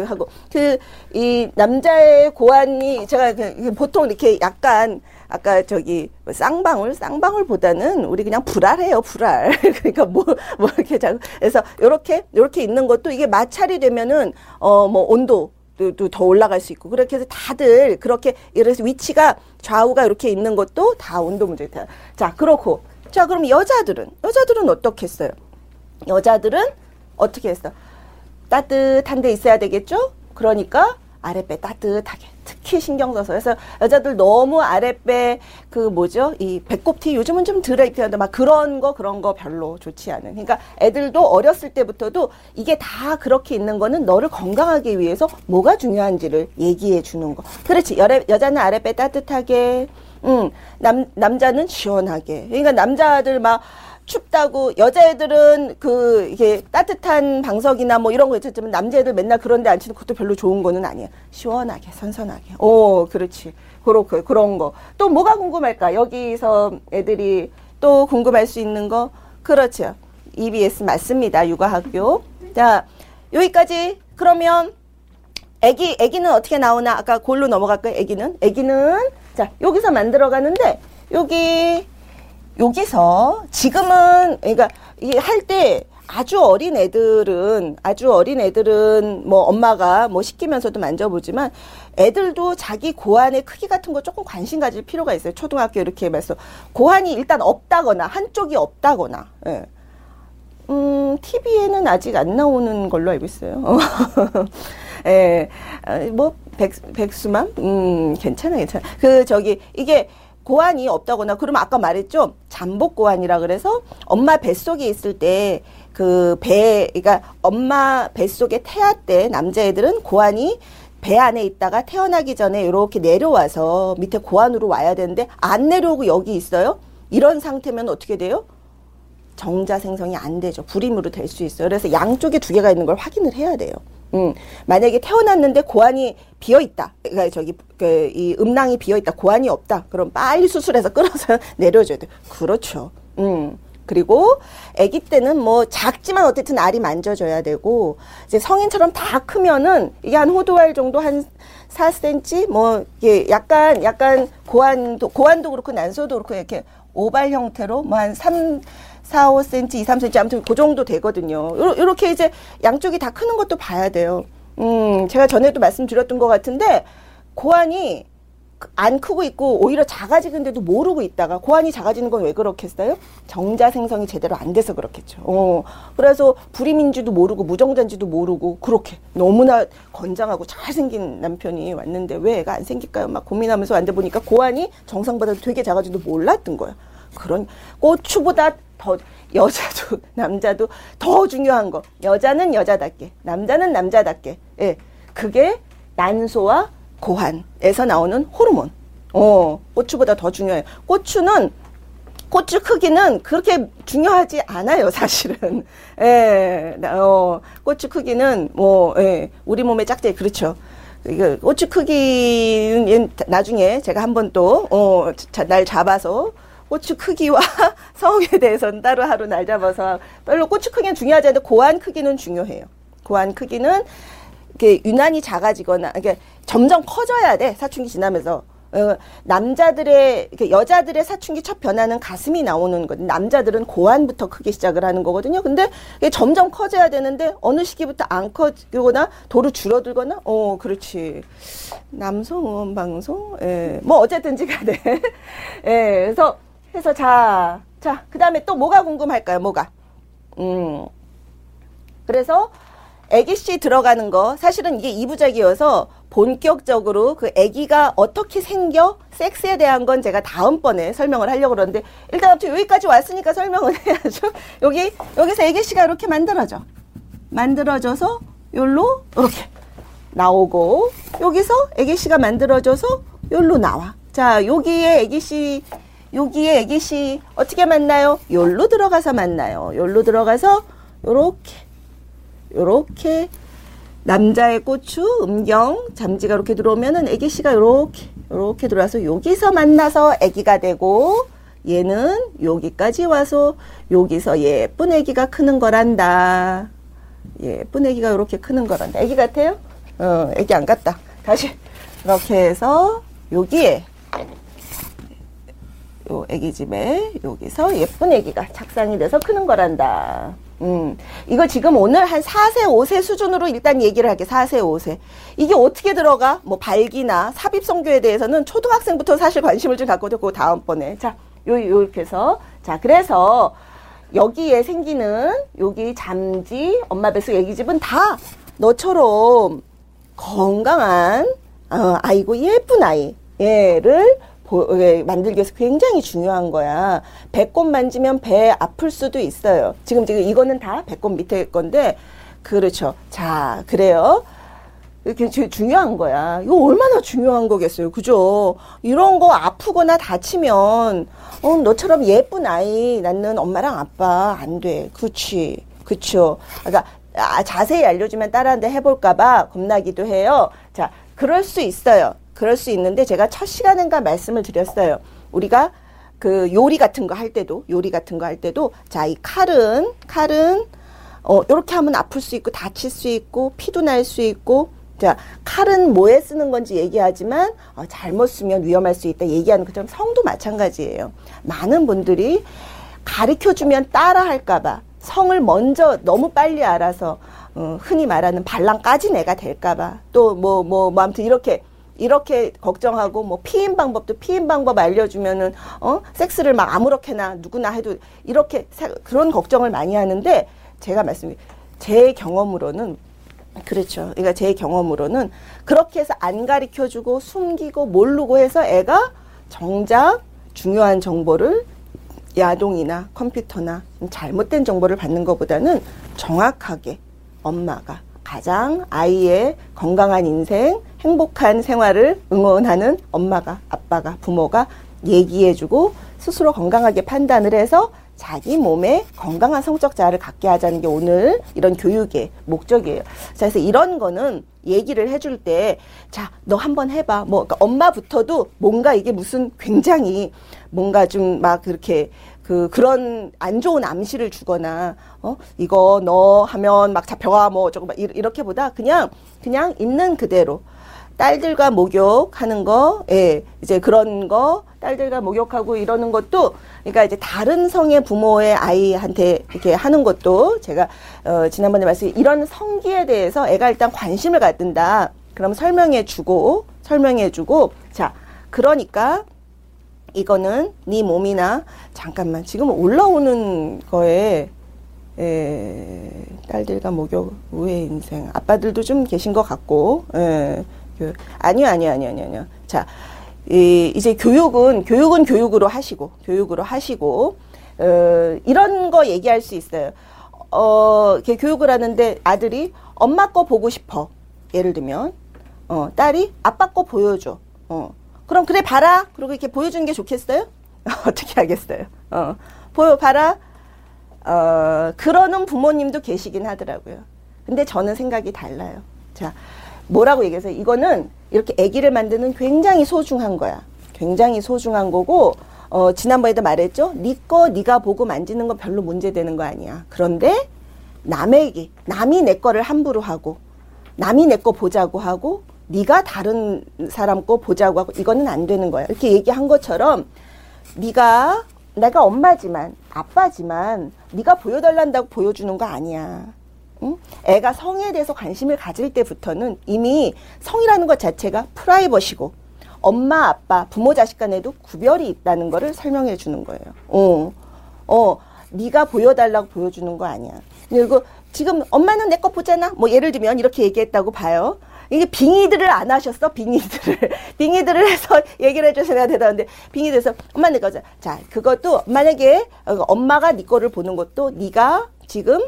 하고 그 이 남자의 고안이 제가 그 보통 이렇게 약간 아까 저기 뭐 쌍방울 쌍방울보다는 우리 그냥 불알해요 불알 그러니까 뭐뭐 이렇게 자 그래서 요렇게 요렇게 있는 것도 이게 마찰이 되면은 어 뭐 온도 더 올라갈 수 있고 그렇게 해서 다들 그렇게 이래서 위치가 좌우가 이렇게 있는 것도 다 온도 문제다. 자 그렇고 자 그럼 여자들은 여자들은 어떻게 했어요? 여자들은 어떻게 했어? 따뜻한 데 있어야 되겠죠? 그러니까 아랫배 따뜻하게 특히 신경 써서. 그래서 여자들 너무 아랫배 그 뭐죠? 이 배꼽티 요즘은 좀 덜어 입히는데 막 그런 거 그런 거 별로 좋지 않은. 그러니까 애들도 어렸을 때부터도 이게 다 그렇게 있는 거는 너를 건강하게 위해서 뭐가 중요한지를 얘기해 주는 거. 그렇지. 여, 여자는 아랫배 따뜻하게 음 남 남자는 시원하게. 그러니까 남자들 막 춥다고 여자애들은 그 이게 따뜻한 방석이나 뭐 이런 거 있었지만 남자애들 맨날 그런 데 앉히는 것도 별로 좋은 거는 아니에요. 시원하게 선선하게. 오, 그렇지. 그렇고 그런 거. 또 뭐가 궁금할까? 여기서 애들이 또 궁금할 수 있는 거 그렇죠. EBS 맞습니다. 육아학교. 자, 여기까지 그러면 애기 애기는 어떻게 나오나 아까 골로 넘어갈까요? 애기는 애기는 자, 여기서 만들어 가는데 여기 여기서 지금은 그러니까 이게 할때 아주 어린 애들은 아주 어린 애들은 뭐 엄마가 뭐 시키면서도 만져보지만 애들도 자기 고환의 크기 같은 거 조금 관심 가질 필요가 있어요. 초등학교 이렇게 해서 고환이 일단 없다거나 한쪽이 없다거나. 예. 음, TV에는 아직 안 나오는 걸로 알고 있어요. 예, 아, 뭐, 백, 백수만? 음, 괜찮아, 괜찮아. 그, 저기, 이게 고환이 없다거나 그러면 아까 말했죠 잠복 고환이라 그래서 엄마 뱃속에 있을 때 그 배 그러니까 엄마 뱃속에 태아 때 남자애들은 고환이 배 안에 있다가 태어나기 전에 이렇게 내려와서 밑에 고환으로 와야 되는데 안 내려오고 여기 있어요 이런 상태면 어떻게 돼요 정자 생성이 안 되죠. 불임으로 될 수 있어요. 그래서 양쪽에 두 개가 있는 걸 확인을 해야 돼요. 음, 만약에 태어났는데 고환이 비어 있다. 그러니까 저기 그, 이 음낭이 비어 있다. 고환이 없다. 그럼 빨리 수술해서 끌어서 내려줘야 돼. 그렇죠. 음. 그리고 아기 때는 뭐 작지만 어쨌든 알이 만져줘야 되고 이제 성인처럼 다 크면은 이게 한 호두알 정도 한 4cm 뭐 이게 약간 약간 고환도 고환도 그렇고 난소도 그렇고 이렇게 오발 형태로 뭐 한 3, 4, 5cm, 2, 3cm 아무튼 그 정도 되거든요. 요렇게 이제 양쪽이 다 크는 것도 봐야 돼요. 음, 제가 전에도 말씀드렸던 것 같은데 고환이 안 크고 있고 오히려 작아지는데도 모르고 있다가 고환이 작아지는 건 왜 그렇겠어요? 정자 생성이 제대로 안 돼서 그렇겠죠. 어, 그래서 불임인지도 모르고 무정자인지도 모르고 그렇게 너무나 건장하고 잘생긴 남편이 왔는데 왜 애가 안 생길까요? 막 고민하면서 앉아 보니까 고환이 정상보다 되게 작아지도 몰랐던 거야. 그런 고추보다 더 여자도 남자도 더 중요한 거 여자는 여자답게 남자는 남자답게 예 그게 난소와 고환에서 나오는 호르몬. 어, 고추보다 더 중요해요. 고추는 고추 크기는 그렇게 중요하지 않아요, 사실은. 예, 어, 고추 크기는 뭐, 예, 우리 몸의 짝대 그렇죠. 이거 고추 크기는 나중에 제가 한번 또, 어, 날 잡아서 고추 크기와 성에 대해서는 따로 하루 날 잡아서 별로 고추 크기는 중요하지 않은데 고안 크기는 중요해요. 고안 크기는 이렇게 유난히 작아지거나 이게 점점 커져야 돼 사춘기 지나면서 어, 남자들의 이렇게 여자들의 사춘기 첫 변화는 가슴이 나오는 거든 남자들은 고환부터 크게 시작을 하는 거거든요. 근데 이게 점점 커져야 되는데 어느 시기부터 안 커지거나 도로 줄어들거나 어 그렇지 남성 응원 방송 예. 뭐 어쨌든지 간에 예. 그래서 해서 자 자, 그 다음에 또 뭐가 궁금할까요? 뭐가? 음. 그래서 애기씨 들어가는 거 사실은 이게 이부작이어서 본격적으로 그 아기가 어떻게 생겨 섹스에 대한 건 제가 다음번에 설명을 하려고 그러는데 일단 아무튼 여기까지 왔으니까 설명을 해야죠. 여기 여기서 아기씨가 이렇게 만들어져. 만들어져서 요로 이렇게 나오고 여기서 아기씨가 만들어져서 요로 나와. 자, 여기에 아기씨 여기에 아기씨 어떻게 만나요? 요로 들어가서 만나요. 요로 들어가서 요렇게 요렇게 남자의 고추, 음경, 잠지가 이렇게 들어오면은 애기 씨가 요렇게 요렇게 들어와서 여기서 만나서 애기가 되고 얘는 여기까지 와서 여기서 예쁜 애기가 크는 거란다. 예쁜 애기가 이렇게 크는 거란다. 애기 같아요? 어, 애기 안 같다. 다시 이렇게 해서 여기에 요 애기 집에 여기서 예쁜 애기가 착상이 돼서 크는 거란다. 음, 이거 지금 오늘 한 4세, 5세 수준으로 일단 얘기를 할게. 4세, 5세. 이게 어떻게 들어가? 뭐 발기나 삽입 성교에 대해서는 초등학생부터 사실 관심을 좀 갖고 있고 다음번에. 자, 요 요렇게 해서 자, 그래서 여기에 생기는 여기 잠지, 엄마 뱃속 애기 집은 다 너처럼 건강한 어, 아이고 예쁜 아이 얘를 만들기 위해서 굉장히 중요한 거야. 배꼽 만지면 배 아플 수도 있어요. 지금 지금 이거는 다 배꼽 밑에 건데 그렇죠. 자, 그래요. 이렇게 중요한 거야. 이거 얼마나 중요한 거겠어요. 그죠? 이런 거 아프거나 다치면, 어, 너처럼 예쁜 아이 낳는 엄마랑 아빠 안 돼. 그치. 그쵸. 그러니까, 아, 자세히 알려주면 따라한데 해볼까봐 겁나기도 해요. 자, 그럴 수 있어요. 그럴 수 있는데 제가 첫 시간인가 말씀을 드렸어요. 우리가 그 요리 같은 거 할 때도 요리 같은 거 할 때도 자 이 칼은 칼은 어 요렇게 하면 아플 수 있고 다칠 수 있고 피도 날 수 있고 자 칼은 뭐에 쓰는 건지 얘기하지만 어, 잘못 쓰면 위험할 수 있다 얘기하는 것처럼 성도 마찬가지예요. 많은 분들이 가르쳐 주면 따라 할까봐 성을 먼저 너무 빨리 알아서 어, 흔히 말하는 반란까지 내가 될까봐 또 뭐뭐 뭐, 뭐 아무튼 이렇게 이렇게 걱정하고 뭐 피임 방법도 피임 방법 알려주면은 어 섹스를 막 아무렇게나 누구나 해도 이렇게 그런 걱정을 많이 하는데 제가 말씀 제 경험으로는 그렇죠. 그러니까 제 경험으로는 그렇게 해서 안 가르쳐 주고 숨기고 모르고 해서 애가 정작 중요한 정보를 야동이나 컴퓨터나 잘못된 정보를 받는 것보다는 정확하게 엄마가 가장 아이의 건강한 인생, 행복한 생활을 응원하는 엄마가, 아빠가, 부모가 얘기해주고 스스로 건강하게 판단을 해서 자기 몸에 건강한 성적 자아를 갖게 하자는 게 오늘 이런 교육의 목적이에요. 자, 그래서 이런 거는 얘기를 해줄 때, 자, 너 한번 해봐. 뭐, 그러니까 엄마부터도 뭔가 이게 무슨 굉장히 뭔가 좀 막 그렇게 그 그런 안 좋은 암시를 주거나 어 이거 너 하면 막 잡혀가 뭐 조금 이렇게보다 그냥 그냥 있는 그대로 딸들과 목욕하는 거, 예, 이제 그런 거, 딸들과 목욕하고 이러는 것도, 그러니까 이제 다른 성의 부모의 아이한테 이렇게 하는 것도 제가, 어, 지난번에 말씀, 이런 성기에 대해서 애가 일단 관심을 갖는다. 그럼 설명해 주고, 설명해 주고, 자, 그러니까, 이거는 네 몸이나, 잠깐만, 지금 올라오는 거에, 예, 딸들과 목욕 후의 인생. 아빠들도 좀 계신 것 같고, 예. 교육. 아니요, 아니요, 아니요, 아니요, 아니요. 자, 이, 이제 교육은, 교육은 교육으로 하시고, 교육으로 하시고, 어, 이런 거 얘기할 수 있어요. 어, 이렇게 교육을 하는데 아들이 엄마 거 보고 싶어. 예를 들면, 어, 딸이 아빠 거 보여줘. 어. 그럼 그래, 봐라. 그리고 이렇게 보여주는 게 좋겠어요? 어떻게 하겠어요? 어, 보여, 봐라. 어, 그러는 부모님도 계시긴 하더라고요. 근데 저는 생각이 달라요. 자, 뭐라고 얘기해서 이거는 이렇게 아기를 만드는 굉장히 소중한 거야. 굉장히 소중한 거고 어, 지난번에도 말했죠. 니거 네 니가 보고 만지는 건 별로 문제되는 거 아니야. 그런데 남에게 남이 내 거를 함부로 하고 남이 내 거 보자고 하고 네가 다른 사람 거 보자고 하고 이거는 안 되는 거야. 이렇게 얘기한 것처럼 네가 내가 엄마지만 아빠지만 네가 보여달란다고 보여주는 거 아니야. 응? 애가 성에 대해서 관심을 가질 때부터는 이미 성이라는 것 자체가 프라이버시고 엄마 아빠 부모 자식 간에도 구별이 있다는 거를 설명해 주는 거예요. 어, 어, 네가 보여달라고 보여주는 거 아니야. 그리고 지금 엄마는 내 거 보잖아. 뭐 예를 들면 이렇게 얘기했다고 봐요. 이게 빙의들을 안 하셨어 빙의들을 빙의들을 해서 얘기를 해주셔야 되다는데 빙의돼서 엄마 내 거자. 자 그것도 만약에 엄마가 네 거를 보는 것도 네가 지금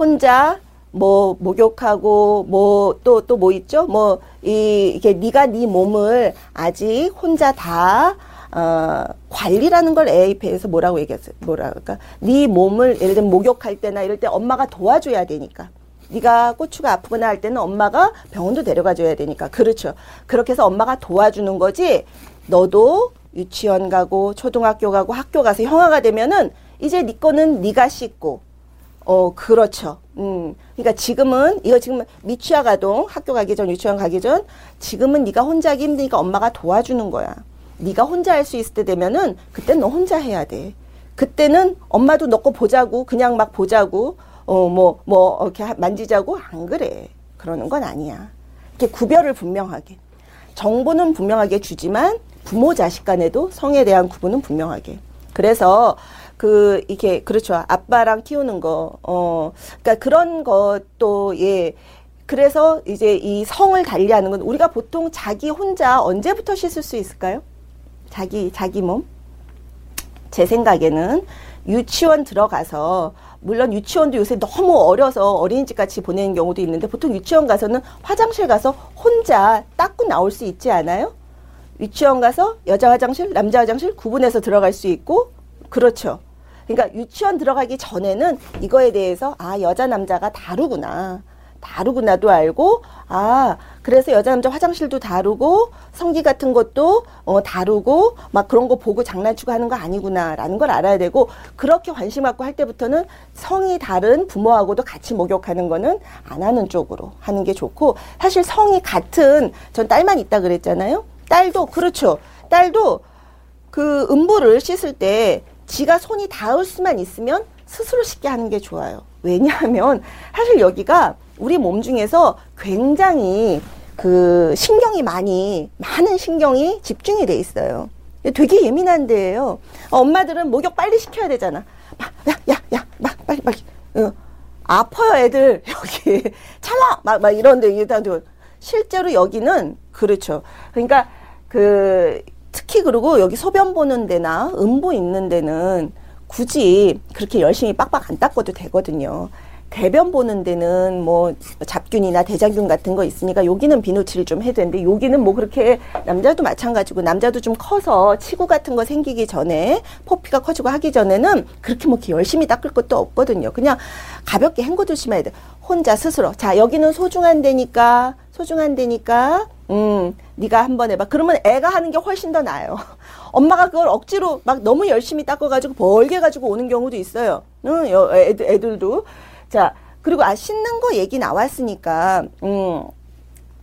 혼자 뭐 목욕하고 뭐 또 또 뭐 있죠? 뭐 이 이게 네가 네 몸을 아직 혼자 다 어, 관리라는 걸 AIP에서 뭐라고 얘기했어요? 뭐라 그럴까? 네 몸을 예를 들면 목욕할 때나 이럴 때 엄마가 도와줘야 되니까. 네가 고추가 아프거나 할 때는 엄마가 병원도 데려가 줘야 되니까. 그렇죠. 그렇게 해서 엄마가 도와주는 거지. 너도 유치원 가고 초등학교 가고 학교 가서 형아가 되면은 이제 네 거는 네가 씻고 어, 그렇죠. 음. 그러니까 지금은 이거 지금 미취학 아동 학교 가기 전 유치원 가기 전 지금은 네가 혼자 하기 힘드니까 엄마가 도와주는 거야. 네가 혼자 할 수 있을 때 되면은 그때 너 혼자 해야 돼. 그때는 엄마도 넣고 보자고 그냥 막 보자고 어 뭐뭐 뭐 이렇게 만지자고 안 그래. 그러는 건 아니야. 이렇게 구별을 분명하게. 정보는 분명하게 주지만 부모 자식 간에도 성에 대한 구분은 분명하게. 그래서 그 이게 그렇죠. 아빠랑 키우는 거. 어. 그러니까 그런 것도 예. 그래서 이제 이 성을 달리하는 건 우리가 보통 자기 혼자 언제부터 씻을 수 있을까요? 자기 자기 몸. 제 생각에는 유치원 들어가서 물론 유치원도 요새 너무 어려서 어린이집 같이 보내는 경우도 있는데 보통 유치원 가서는 화장실 가서 혼자 닦고 나올 수 있지 않아요? 유치원 가서 여자 화장실, 남자 화장실 구분해서 들어갈 수 있고 그렇죠. 그러니까 유치원 들어가기 전에는 이거에 대해서 아 여자 남자가 다르구나. 다르구나도 알고 아 그래서 여자 남자 화장실도 다르고 성기 같은 것도 어 다르고 막 그런 거 보고 장난치고 하는 거 아니구나라는 걸 알아야 되고 그렇게 관심 갖고 할 때부터는 성이 다른 부모하고도 같이 목욕하는 거는 안 하는 쪽으로 하는 게 좋고 사실 성이 같은 전 딸만 있다 그랬잖아요? 딸도 그렇죠. 딸도 그 음부를 씻을 때 지가 손이 닿을 수만 있으면 스스로 씻게 하는 게 좋아요. 왜냐하면 사실 여기가 우리 몸 중에서 굉장히 그 신경이 많이 많은 신경이 집중이 돼 있어요. 되게 예민한 데예요. 엄마들은 목욕 빨리 시켜야 되잖아. 야, 야, 야, 막 빨리 빨리. 어. 아파요, 애들. 여기. 찰나! 막, 막 이런데, 일단, 실제로 여기는, 그렇죠. 그러니까, 그, 특히 그리고 여기 소변 보는 데나 음부 있는 데는 굳이 그렇게 열심히 빡빡 안 닦아도 되거든요. 대변 보는 데는 뭐 잡균이나 대장균 같은 거 있으니까 여기는 비누칠을 좀 해야 되는데 여기는 뭐 그렇게 남자도 마찬가지고 남자도 좀 커서 치구 같은 거 생기기 전에 포피가 커지고 하기 전에는 그렇게 뭐 이렇게 열심히 닦을 것도 없거든요. 그냥 가볍게 헹궈 주시면 돼. 혼자 스스로. 자, 여기는 소중한 데니까 소중한 데니까 음, 네가 한번 해봐. 그러면 애가 하는 게 훨씬 더 나아요. 엄마가 그걸 억지로 막 너무 열심히 닦아가지고 벌게 가지고 오는 경우도 있어요. 응, 애들, 애들도. 자, 그리고 아 씻는 거 얘기 나왔으니까 음.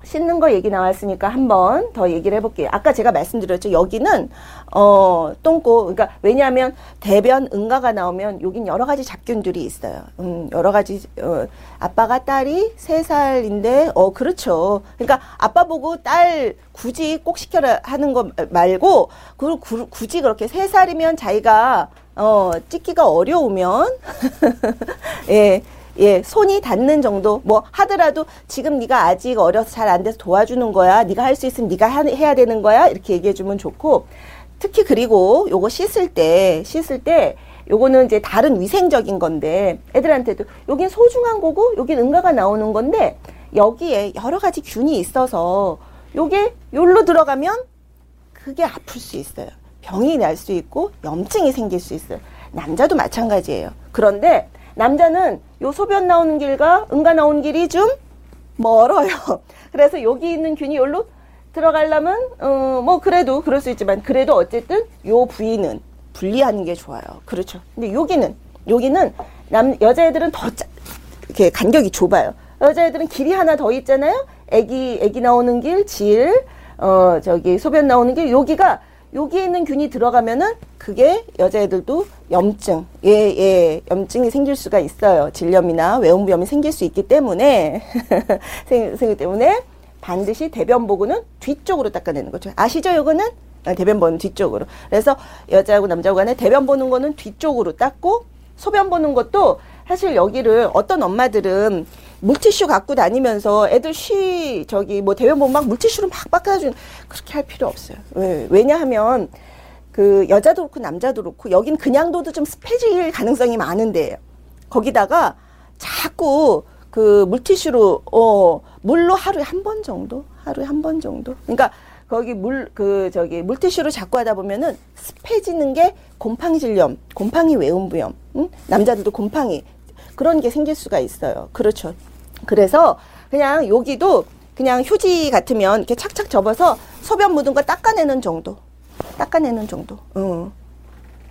씻는 거 얘기 나왔으니까 한 번 더 얘기를 해볼게요. 아까 제가 말씀드렸죠. 여기는 어 똥꼬 그러니까 왜냐하면 대변 응가가 나오면 여긴 여러 가지 잡균들이 있어요. 음 여러 가지 어, 아빠가 딸이 세 살인데 어 그렇죠. 그러니까 아빠 보고 딸 굳이 꼭 시켜라 하는 거 말고 그 굳이 그렇게 세 살이면 자기가 어 찍기가 어려우면 예. 예, 손이 닿는 정도 뭐 하더라도 지금 네가 아직 어려서 잘 안 돼서 도와주는 거야. 네가 할 수 있으면 네가 하, 해야 되는 거야. 이렇게 얘기해 주면 좋고 특히 그리고 요거 씻을 때 씻을 때 요거는 이제 다른 위생적인 건데 애들한테도 여긴 소중한 거고 여긴 응가가 나오는 건데 여기에 여러 가지 균이 있어서 요게 요로 들어가면 그게 아플 수 있어요. 병이 날 수 있고 염증이 생길 수 있어요. 남자도 마찬가지예요. 그런데 남자는 요 소변 나오는 길과 응가 나오는 길이 좀 멀어요. 그래서 여기 있는 균이 여기로 들어가려면 어 뭐 그래도 그럴 수 있지만 그래도 어쨌든 요 부위는 분리하는 게 좋아요. 그렇죠. 근데 여기는 여기는 남 여자애들은 더 짜, 이렇게 간격이 좁아요. 여자애들은 길이 하나 더 있잖아요. 애기 애기 나오는 길, 질, 어 저기 소변 나오는 길 여기가 여기에 있는 균이 들어가면은 그게 여자애들도 염증, 예, 예, 염증이 생길 수가 있어요. 질염이나 외음부염이 생길 수 있기 때문에, 생기 때문에 반드시 대변 보고는 뒤쪽으로 닦아내는 거죠. 아시죠? 요거는? 아, 대변 보는 뒤쪽으로. 그래서 여자하고 남자하고 간에 대변 보는 거는 뒤쪽으로 닦고, 소변 보는 것도 사실 여기를 어떤 엄마들은 물티슈 갖고 다니면서 애들 쉬 저기 뭐 대변 보면 막 물티슈로 막 닦아주는 그렇게 할 필요 없어요. 왜? 왜냐하면 그 여자도 그렇고 남자도 그렇고 여긴 그냥 둬도 좀 습해질 가능성이 많은데 거기다가 자꾸 그 물티슈로 어 물로 하루에 한 번 정도 하루에 한 번 정도 그러니까 거기 물 그 저기 물티슈로 자꾸 하다 보면은 습해지는 게 곰팡이 질염, 곰팡이 외음부염, 응? 남자들도 곰팡이 그런 게 생길 수가 있어요. 그렇죠. 그래서 그냥 여기도 그냥 휴지 같으면 이렇게 착착 접어서 소변 묻은 거 닦아내는 정도. 닦아내는 정도. 응.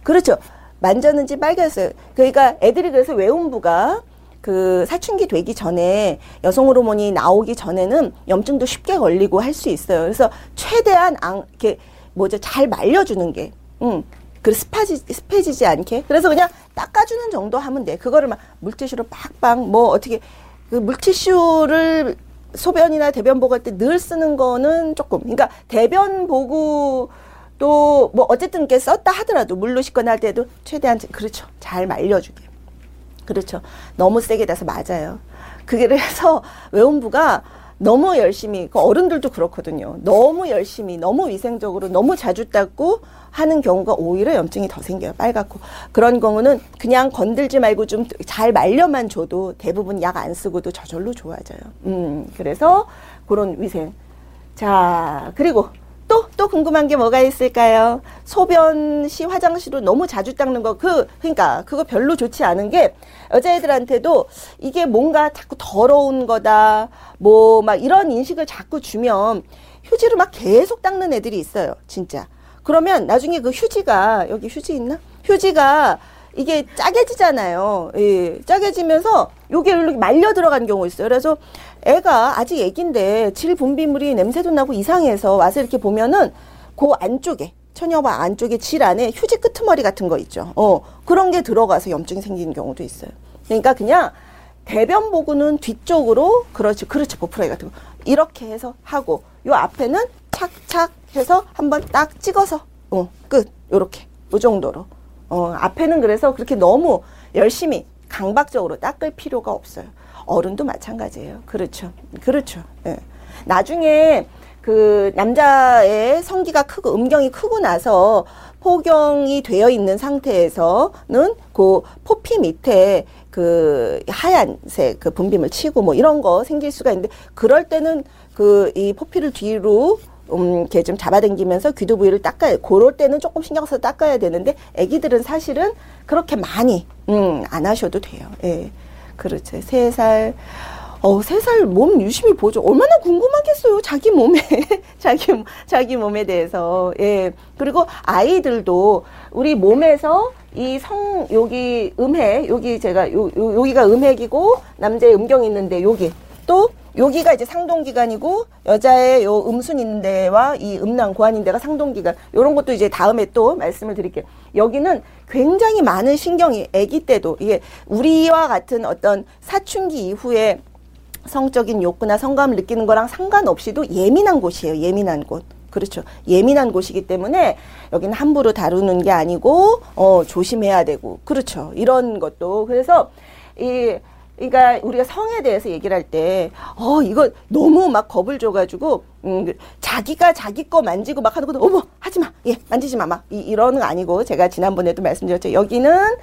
그렇죠. 만졌는지 빨개졌어요. 그러니까 애들이 그래서 외음부가 그 사춘기 되기 전에 여성 호르몬이 나오기 전에는 염증도 쉽게 걸리고 할 수 있어요. 그래서 최대한 안, 이렇게 뭐죠 잘 말려주는 게, 응. 그 습하지 습해지지 않게. 그래서 그냥 닦아주는 정도 하면 돼. 그거를 막 물티슈로 빡빡 뭐 어떻게 그 물티슈를 소변이나 대변 보고 할 때 늘 쓰는 거는 조금. 그러니까 대변 보고 또 뭐 어쨌든 이렇게 썼다 하더라도 물로 씻거나 할 때도 최대한 그렇죠. 잘 말려주게. 그렇죠. 너무 세게 돼서 맞아요. 그래서 외원부가 너무 열심히 그 어른들도 그렇거든요. 너무 열심히 너무 위생적으로 너무 자주 닦고 하는 경우가 오히려 염증이 더 생겨요. 빨갛고 그런 경우는 그냥 건들지 말고 좀 잘 말려만 줘도 대부분 약 안 쓰고도 저절로 좋아져요. 음 그래서 그런 위생. 자 그리고 또, 또 궁금한 게 뭐가 있을까요? 소변 시 화장실로 너무 자주 닦는 거, 그, 그니까, 그거 별로 좋지 않은 게, 여자애들한테도 이게 뭔가 자꾸 더러운 거다, 뭐, 막 이런 인식을 자꾸 주면, 휴지로 막 계속 닦는 애들이 있어요, 진짜. 그러면 나중에 그 휴지가, 여기 휴지 있나? 휴지가 이게 짜게지잖아요. 예, 짜게지면서 요게 이렇게 말려 들어간 경우 있어요. 그래서 애가 아직 애기인데 질 분비물이 냄새도 나고 이상해서 와서 이렇게 보면은 그 안쪽에 처녀와 안쪽에 질 안에 휴지 끄트머리 같은 거 있죠. 어, 그런 게 들어가서 염증이 생기는 경우도 있어요. 그러니까 그냥 대변 보고는 뒤쪽으로 그렇지 그렇지 보프라이 같은 거 이렇게 해서 하고 요 앞에는 착착 해서 한번 딱 찍어서 어, 끝 요렇게 요 정도로 어, 앞에는 그래서 그렇게 너무 열심히 강박적으로 닦을 필요가 없어요. 어른도 마찬가지예요. 그렇죠. 그렇죠. 예. 나중에 그 남자의 성기가 크고 음경이 크고 나서 포경이 되어 있는 상태에서는 그 포피 밑에 그 하얀색 그 분비물 치고 뭐 이런 거 생길 수가 있는데 그럴 때는 그 이 포피를 뒤로 음, 이렇게 좀 잡아당기면서 귀도 부위를 닦아야, 그럴 때는 조금 신경 써서 닦아야 되는데, 애기들은 사실은 그렇게 많이, 음, 안 하셔도 돼요. 예. 그렇죠. 세 살, 어, 세 살 몸 유심히 보죠. 얼마나 궁금하겠어요. 자기 몸에, 자기, 자기 몸에 대해서. 예. 그리고 아이들도 우리 몸에서 이 성, 여기 음해, 여기 제가, 요, 요, 여기가 음핵이고, 남자의 음경이 있는데, 여기. 또, 여기가 이제 상동기관이고 여자의 요 음순 인대와 이 음낭 고환 인대가 상동기관 요런 것도 이제 다음에 또 말씀을 드릴게요. 여기는 굉장히 많은 신경이 아기 때도 이게 우리와 같은 어떤 사춘기 이후에 성적인 욕구나 성감을 느끼는 거랑 상관없이도 예민한 곳이에요. 예민한 곳. 그렇죠. 예민한 곳이기 때문에 여기는 함부로 다루는 게 아니고 어 조심해야 되고 그렇죠. 이런 것도 그래서 이 그러니까 우리가 성에 대해서 얘기를 할 때, 어, 이거 너무 막 겁을 줘가지고, 음, 자기가 자기 거 만지고 막 하는 것도, 어머, 하지 마. 예, 만지지 마. 막, 이, 이러는 거 아니고, 제가 지난번에도 말씀드렸죠. 여기는,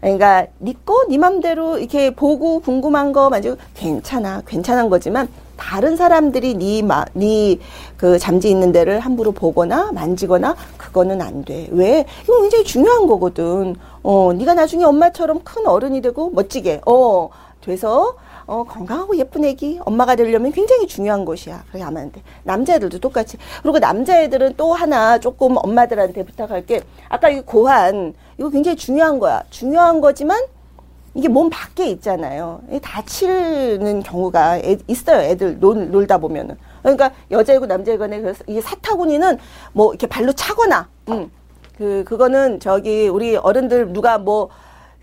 그러니까, 니꺼, 니 맘대로 이렇게 보고 궁금한 거 만지고, 괜찮아. 괜찮은 거지만, 다른 사람들이 니, 마, 니, 그 잠지 있는 데를 함부로 보거나 만지거나, 그거는 안 돼. 왜? 이거 굉장히 중요한 거거든. 어, 니가 나중에 엄마처럼 큰 어른이 되고, 멋지게, 어, 돼서 어, 건강하고 예쁜 애기 엄마가 되려면 굉장히 중요한 것이야. 그렇게 하면 안 돼. 남자애들도 똑같이. 그리고 남자애들은 또 하나 조금 엄마들한테 부탁할 게 아까 이 고환 이거 굉장히 중요한 거야. 중요한 거지만 이게 몸 밖에 있잖아요. 다치는 경우가 애, 있어요. 애들 놀, 놀다 보면은. 그러니까 여자이고 남자이고 간에 그래서 이 사타구니는 뭐 이렇게 발로 차거나, 음, 그, 그거는 저기 우리 어른들 누가 뭐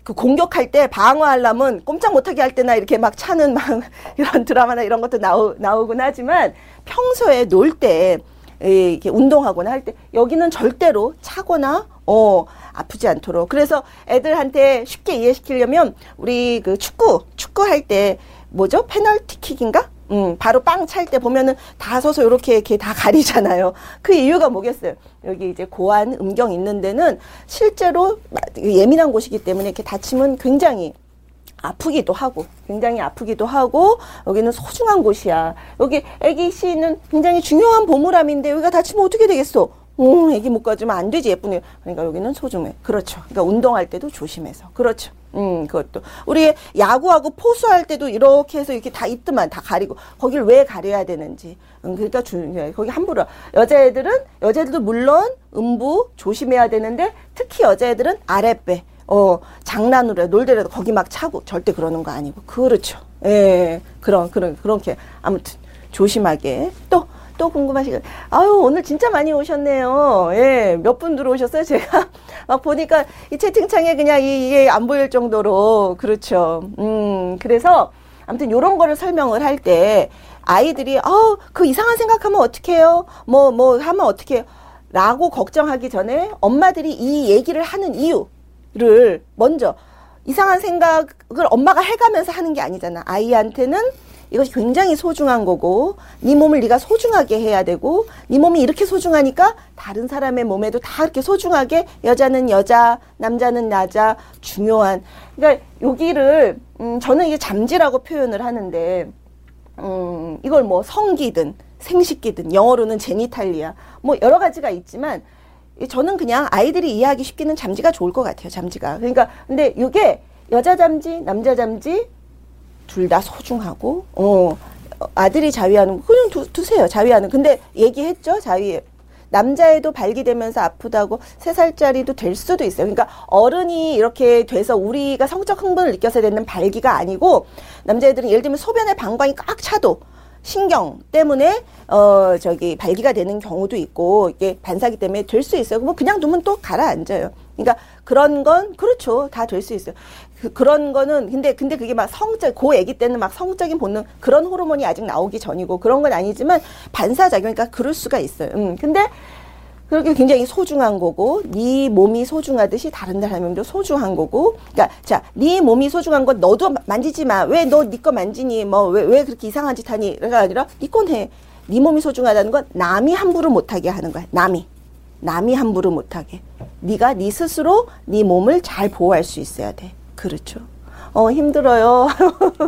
그 공격할 때 방어하려면 꼼짝 못하게 할 때나 이렇게 막 차는 막 이런 드라마나 이런 것도 나오, 나오곤 하지만 평소에 놀 때 이렇게 운동하거나 할 때 여기는 절대로 차거나 어 아프지 않도록. 그래서 애들한테 쉽게 이해시키려면 우리 그 축구 축구 할 때 뭐죠? 페널티킥인가 음, 바로 빵 찰 때 보면은 다 서서 이렇게 이렇게 다 가리잖아요. 그 이유가 뭐겠어요? 여기 이제 고안 음경 있는 데는 실제로 예민한 곳이기 때문에 이렇게 다치면 굉장히 아프기도 하고 굉장히 아프기도 하고 여기는 소중한 곳이야. 여기 애기 씨는 굉장히 중요한 보물함인데 여기가 다치면 어떻게 되겠어? 어, 애기 못 가지면 안 되지 예쁘네. 그러니까 여기는 소중해. 그렇죠. 그러니까 운동할 때도 조심해서. 그렇죠. 음, 그것도. 우리 야구하고 포수할 때도 이렇게 해서 이렇게 다 있더만 다 가리고 거길 왜 가려야 되는지. 음, 그러니까 중요해. 거기 함부로. 여자애들은 여자애들도 물론 음부 조심해야 되는데 특히 여자애들은 아랫배. 어, 장난으로 놀더라도 거기 막 차고 절대 그러는 거 아니고. 그렇죠. 예. 그런 그런 그렇게 아무튼 조심하게. 또 또 궁금하시고 아유 오늘 진짜 많이 오셨네요. 예, 몇 분 들어오셨어요? 제가 막 보니까 이 채팅창에 그냥 이게 안 보일 정도로 그렇죠. 음, 그래서 아무튼 요런 거를 설명을 할 때 아이들이 어, 그 이상한 생각하면 어떡해요? 뭐뭐 뭐 하면 어떡해요? 라고 걱정하기 전에 엄마들이 이 얘기를 하는 이유를 먼저 이상한 생각을 엄마가 해가면서 하는 게 아니잖아. 아이한테는 이것이 굉장히 소중한 거고 네 몸을 네가 소중하게 해야 되고 네 몸이 이렇게 소중하니까 다른 사람의 몸에도 다 이렇게 소중하게 여자는 여자, 남자는 남자 중요한 그러니까 여기를 음 저는 이게 잠지라고 표현을 하는데 음 이걸 뭐 성기든 생식기든 영어로는 제니탈리아 뭐 여러 가지가 있지만 저는 그냥 아이들이 이해하기 쉽기는 잠지가 좋을 것 같아요. 잠지가. 그러니까 근데 이게 여자 잠지, 남자 잠지 둘 다 소중하고 어 아들이 자위하는 그냥 두, 두세요 자위하는 근데 얘기했죠 자위 남자애도 발기되면서 아프다고 세 살짜리도 될 수도 있어요. 그러니까 어른이 이렇게 돼서 우리가 성적 흥분을 느껴서 되는 발기가 아니고 남자애들은 예를 들면 소변의 방광이 꽉 차도 신경 때문에 어 저기 발기가 되는 경우도 있고 이게 반사기 때문에 될 수 있어요. 뭐 그냥 두면 또 가라앉아요. 그러니까 그런 건 그렇죠. 다 될 수 있어요. 그, 런 거는 근데 근데 그게 막 성적 고 아기 때는 막 성적인 본능 그런 호르몬이 아직 나오기 전이고 그런 건 아니지만 반사 작용이니까 그럴 수가 있어요. 음. 근데 그렇게 굉장히 소중한 거고 네 몸이 소중하듯이 다른 사람도 소중한 거고 그러니까 자네 몸이 소중한 건 너도 만지지 마 왜 너 네 거 만지니 뭐 왜 왜 그렇게 이상한 짓 하니 가 아니라 네건해네 몸이 소중하다는 건 남이 함부로 못하게 하는 거야. 남이. 남이 함부로 못하게. 네가 네 스스로 네 몸을 잘 보호할 수 있어야 돼. 그렇죠. 어 힘들어요.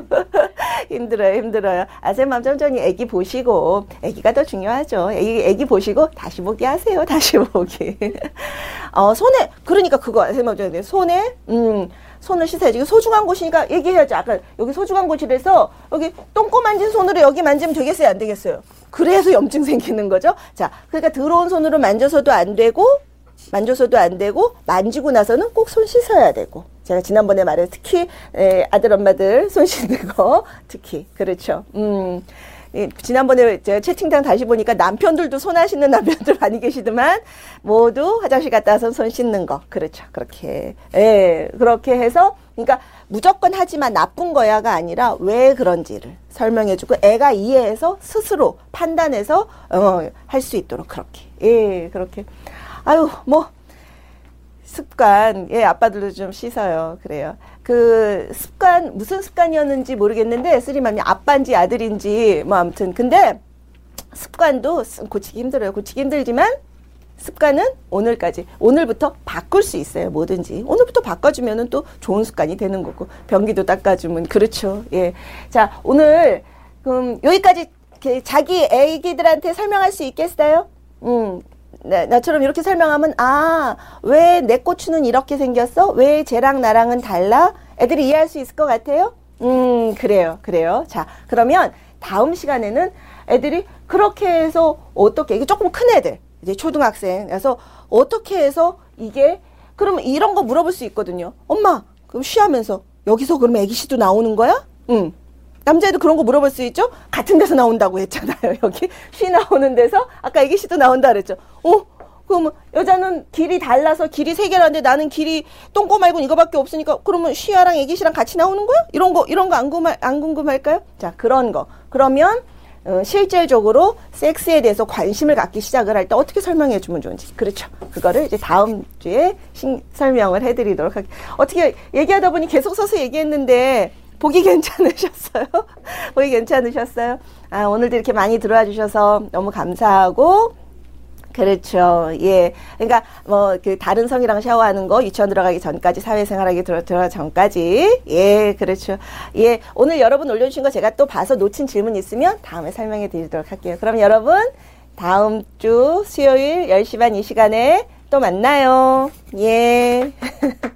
힘들어요, 힘들어요. 아세맘 천천히 애기 보시고 애기가 더 중요하죠. 애기 보시고 다시 보기 하세요. 다시 보기. 어 손에 그러니까 그거 아세맘 천천히 손에 음 손을 씻어야지. 소중한 곳이니까 얘기해야지. 아까 여기 소중한 곳이라서 여기 똥꼬 만진 손으로 여기 만지면 되겠어요? 안 되겠어요? 그래서 염증 생기는 거죠. 자, 그러니까 들어온 손으로 만져서도 안 되고 만져서도 안 되고 만지고 나서는 꼭 손 씻어야 되고 제가 지난번에 말해 특히 에, 아들 엄마들 손 씻는 거 특히 그렇죠. 음. 예, 지난번에 제가 채팅창 다시 보니까 남편들도 손 하시는 남편들 많이 계시더만 모두 화장실 갔다 와서 손 씻는 거. 그렇죠. 그렇게. 예 그렇게 해서 그러니까 무조건 하지만 나쁜 거야가 아니라 왜 그런지를 설명해주고 애가 이해해서 스스로 판단해서 어, 할 수 있도록 그렇게. 예 그렇게. 아유 뭐 습관. 예 아빠들도 좀 씻어요. 그래요 그 습관 무슨 습관이었는지 모르겠는데 쓰리맘이 아빠인지 아들인지 뭐 아무튼. 근데 습관도 고치기 힘들어요. 고치기 힘들지만 습관은 오늘까지. 오늘부터 바꿀 수 있어요 뭐든지. 오늘부터 바꿔주면은 또 좋은 습관이 되는 거고. 변기도 닦아주면 그렇죠. 예자 오늘 그럼 여기까지 자기 애기들한테 설명할 수 있겠어요? 음 나, 나처럼 이렇게 설명하면 아 왜 내 고추는 이렇게 생겼어? 왜 쟤랑 나랑은 달라? 애들이 이해할 수 있을 것 같아요? 음 그래요 그래요 자 그러면 다음 시간에는 애들이 그렇게 해서 어떻게 이게 조금 큰 애들 이제 초등학생 그래서 어떻게 해서 이게 그러면 이런 거 물어볼 수 있거든요 엄마 그럼 쉬하면서 여기서 그러면 애기씨도 나오는 거야? 응 남자애도 그런 거 물어볼 수 있죠? 같은 데서 나온다고 했잖아요. 여기 쉬 나오는 데서 아까 애기 씨도 나온다 그랬죠. 어? 그러면 여자는 길이 달라서 길이 세 개라는데 나는 길이 똥꼬 말고 이거밖에 없으니까 그러면 쉬아랑 애기 씨랑 같이 나오는 거야? 이런 거 이런 거 안 궁금할 안 궁금할까요? 자 그런 거 그러면 어, 실질적으로 섹스에 대해서 관심을 갖기 시작을 할 때 어떻게 설명해 주면 좋은지 그렇죠 그거를 이제 다음 주에 신, 설명을 해드리도록 할게요 어떻게 얘기하다 보니 계속 서서 얘기했는데 보기 괜찮으셨어요? 보기 괜찮으셨어요? 아, 오늘도 이렇게 많이 들어와 주셔서 너무 감사하고, 그렇죠. 예. 그러니까 뭐 그 다른 성이랑 샤워하는 거 유치원 들어가기 전까지 사회생활하기 들어 들어 전까지 예 그렇죠. 예 오늘 여러분 올려주신 거 제가 또 봐서 놓친 질문 있으면 다음에 설명해 드리도록 할게요. 그럼 여러분 다음 주 수요일 10시 반 이 시간에 또 만나요. 예.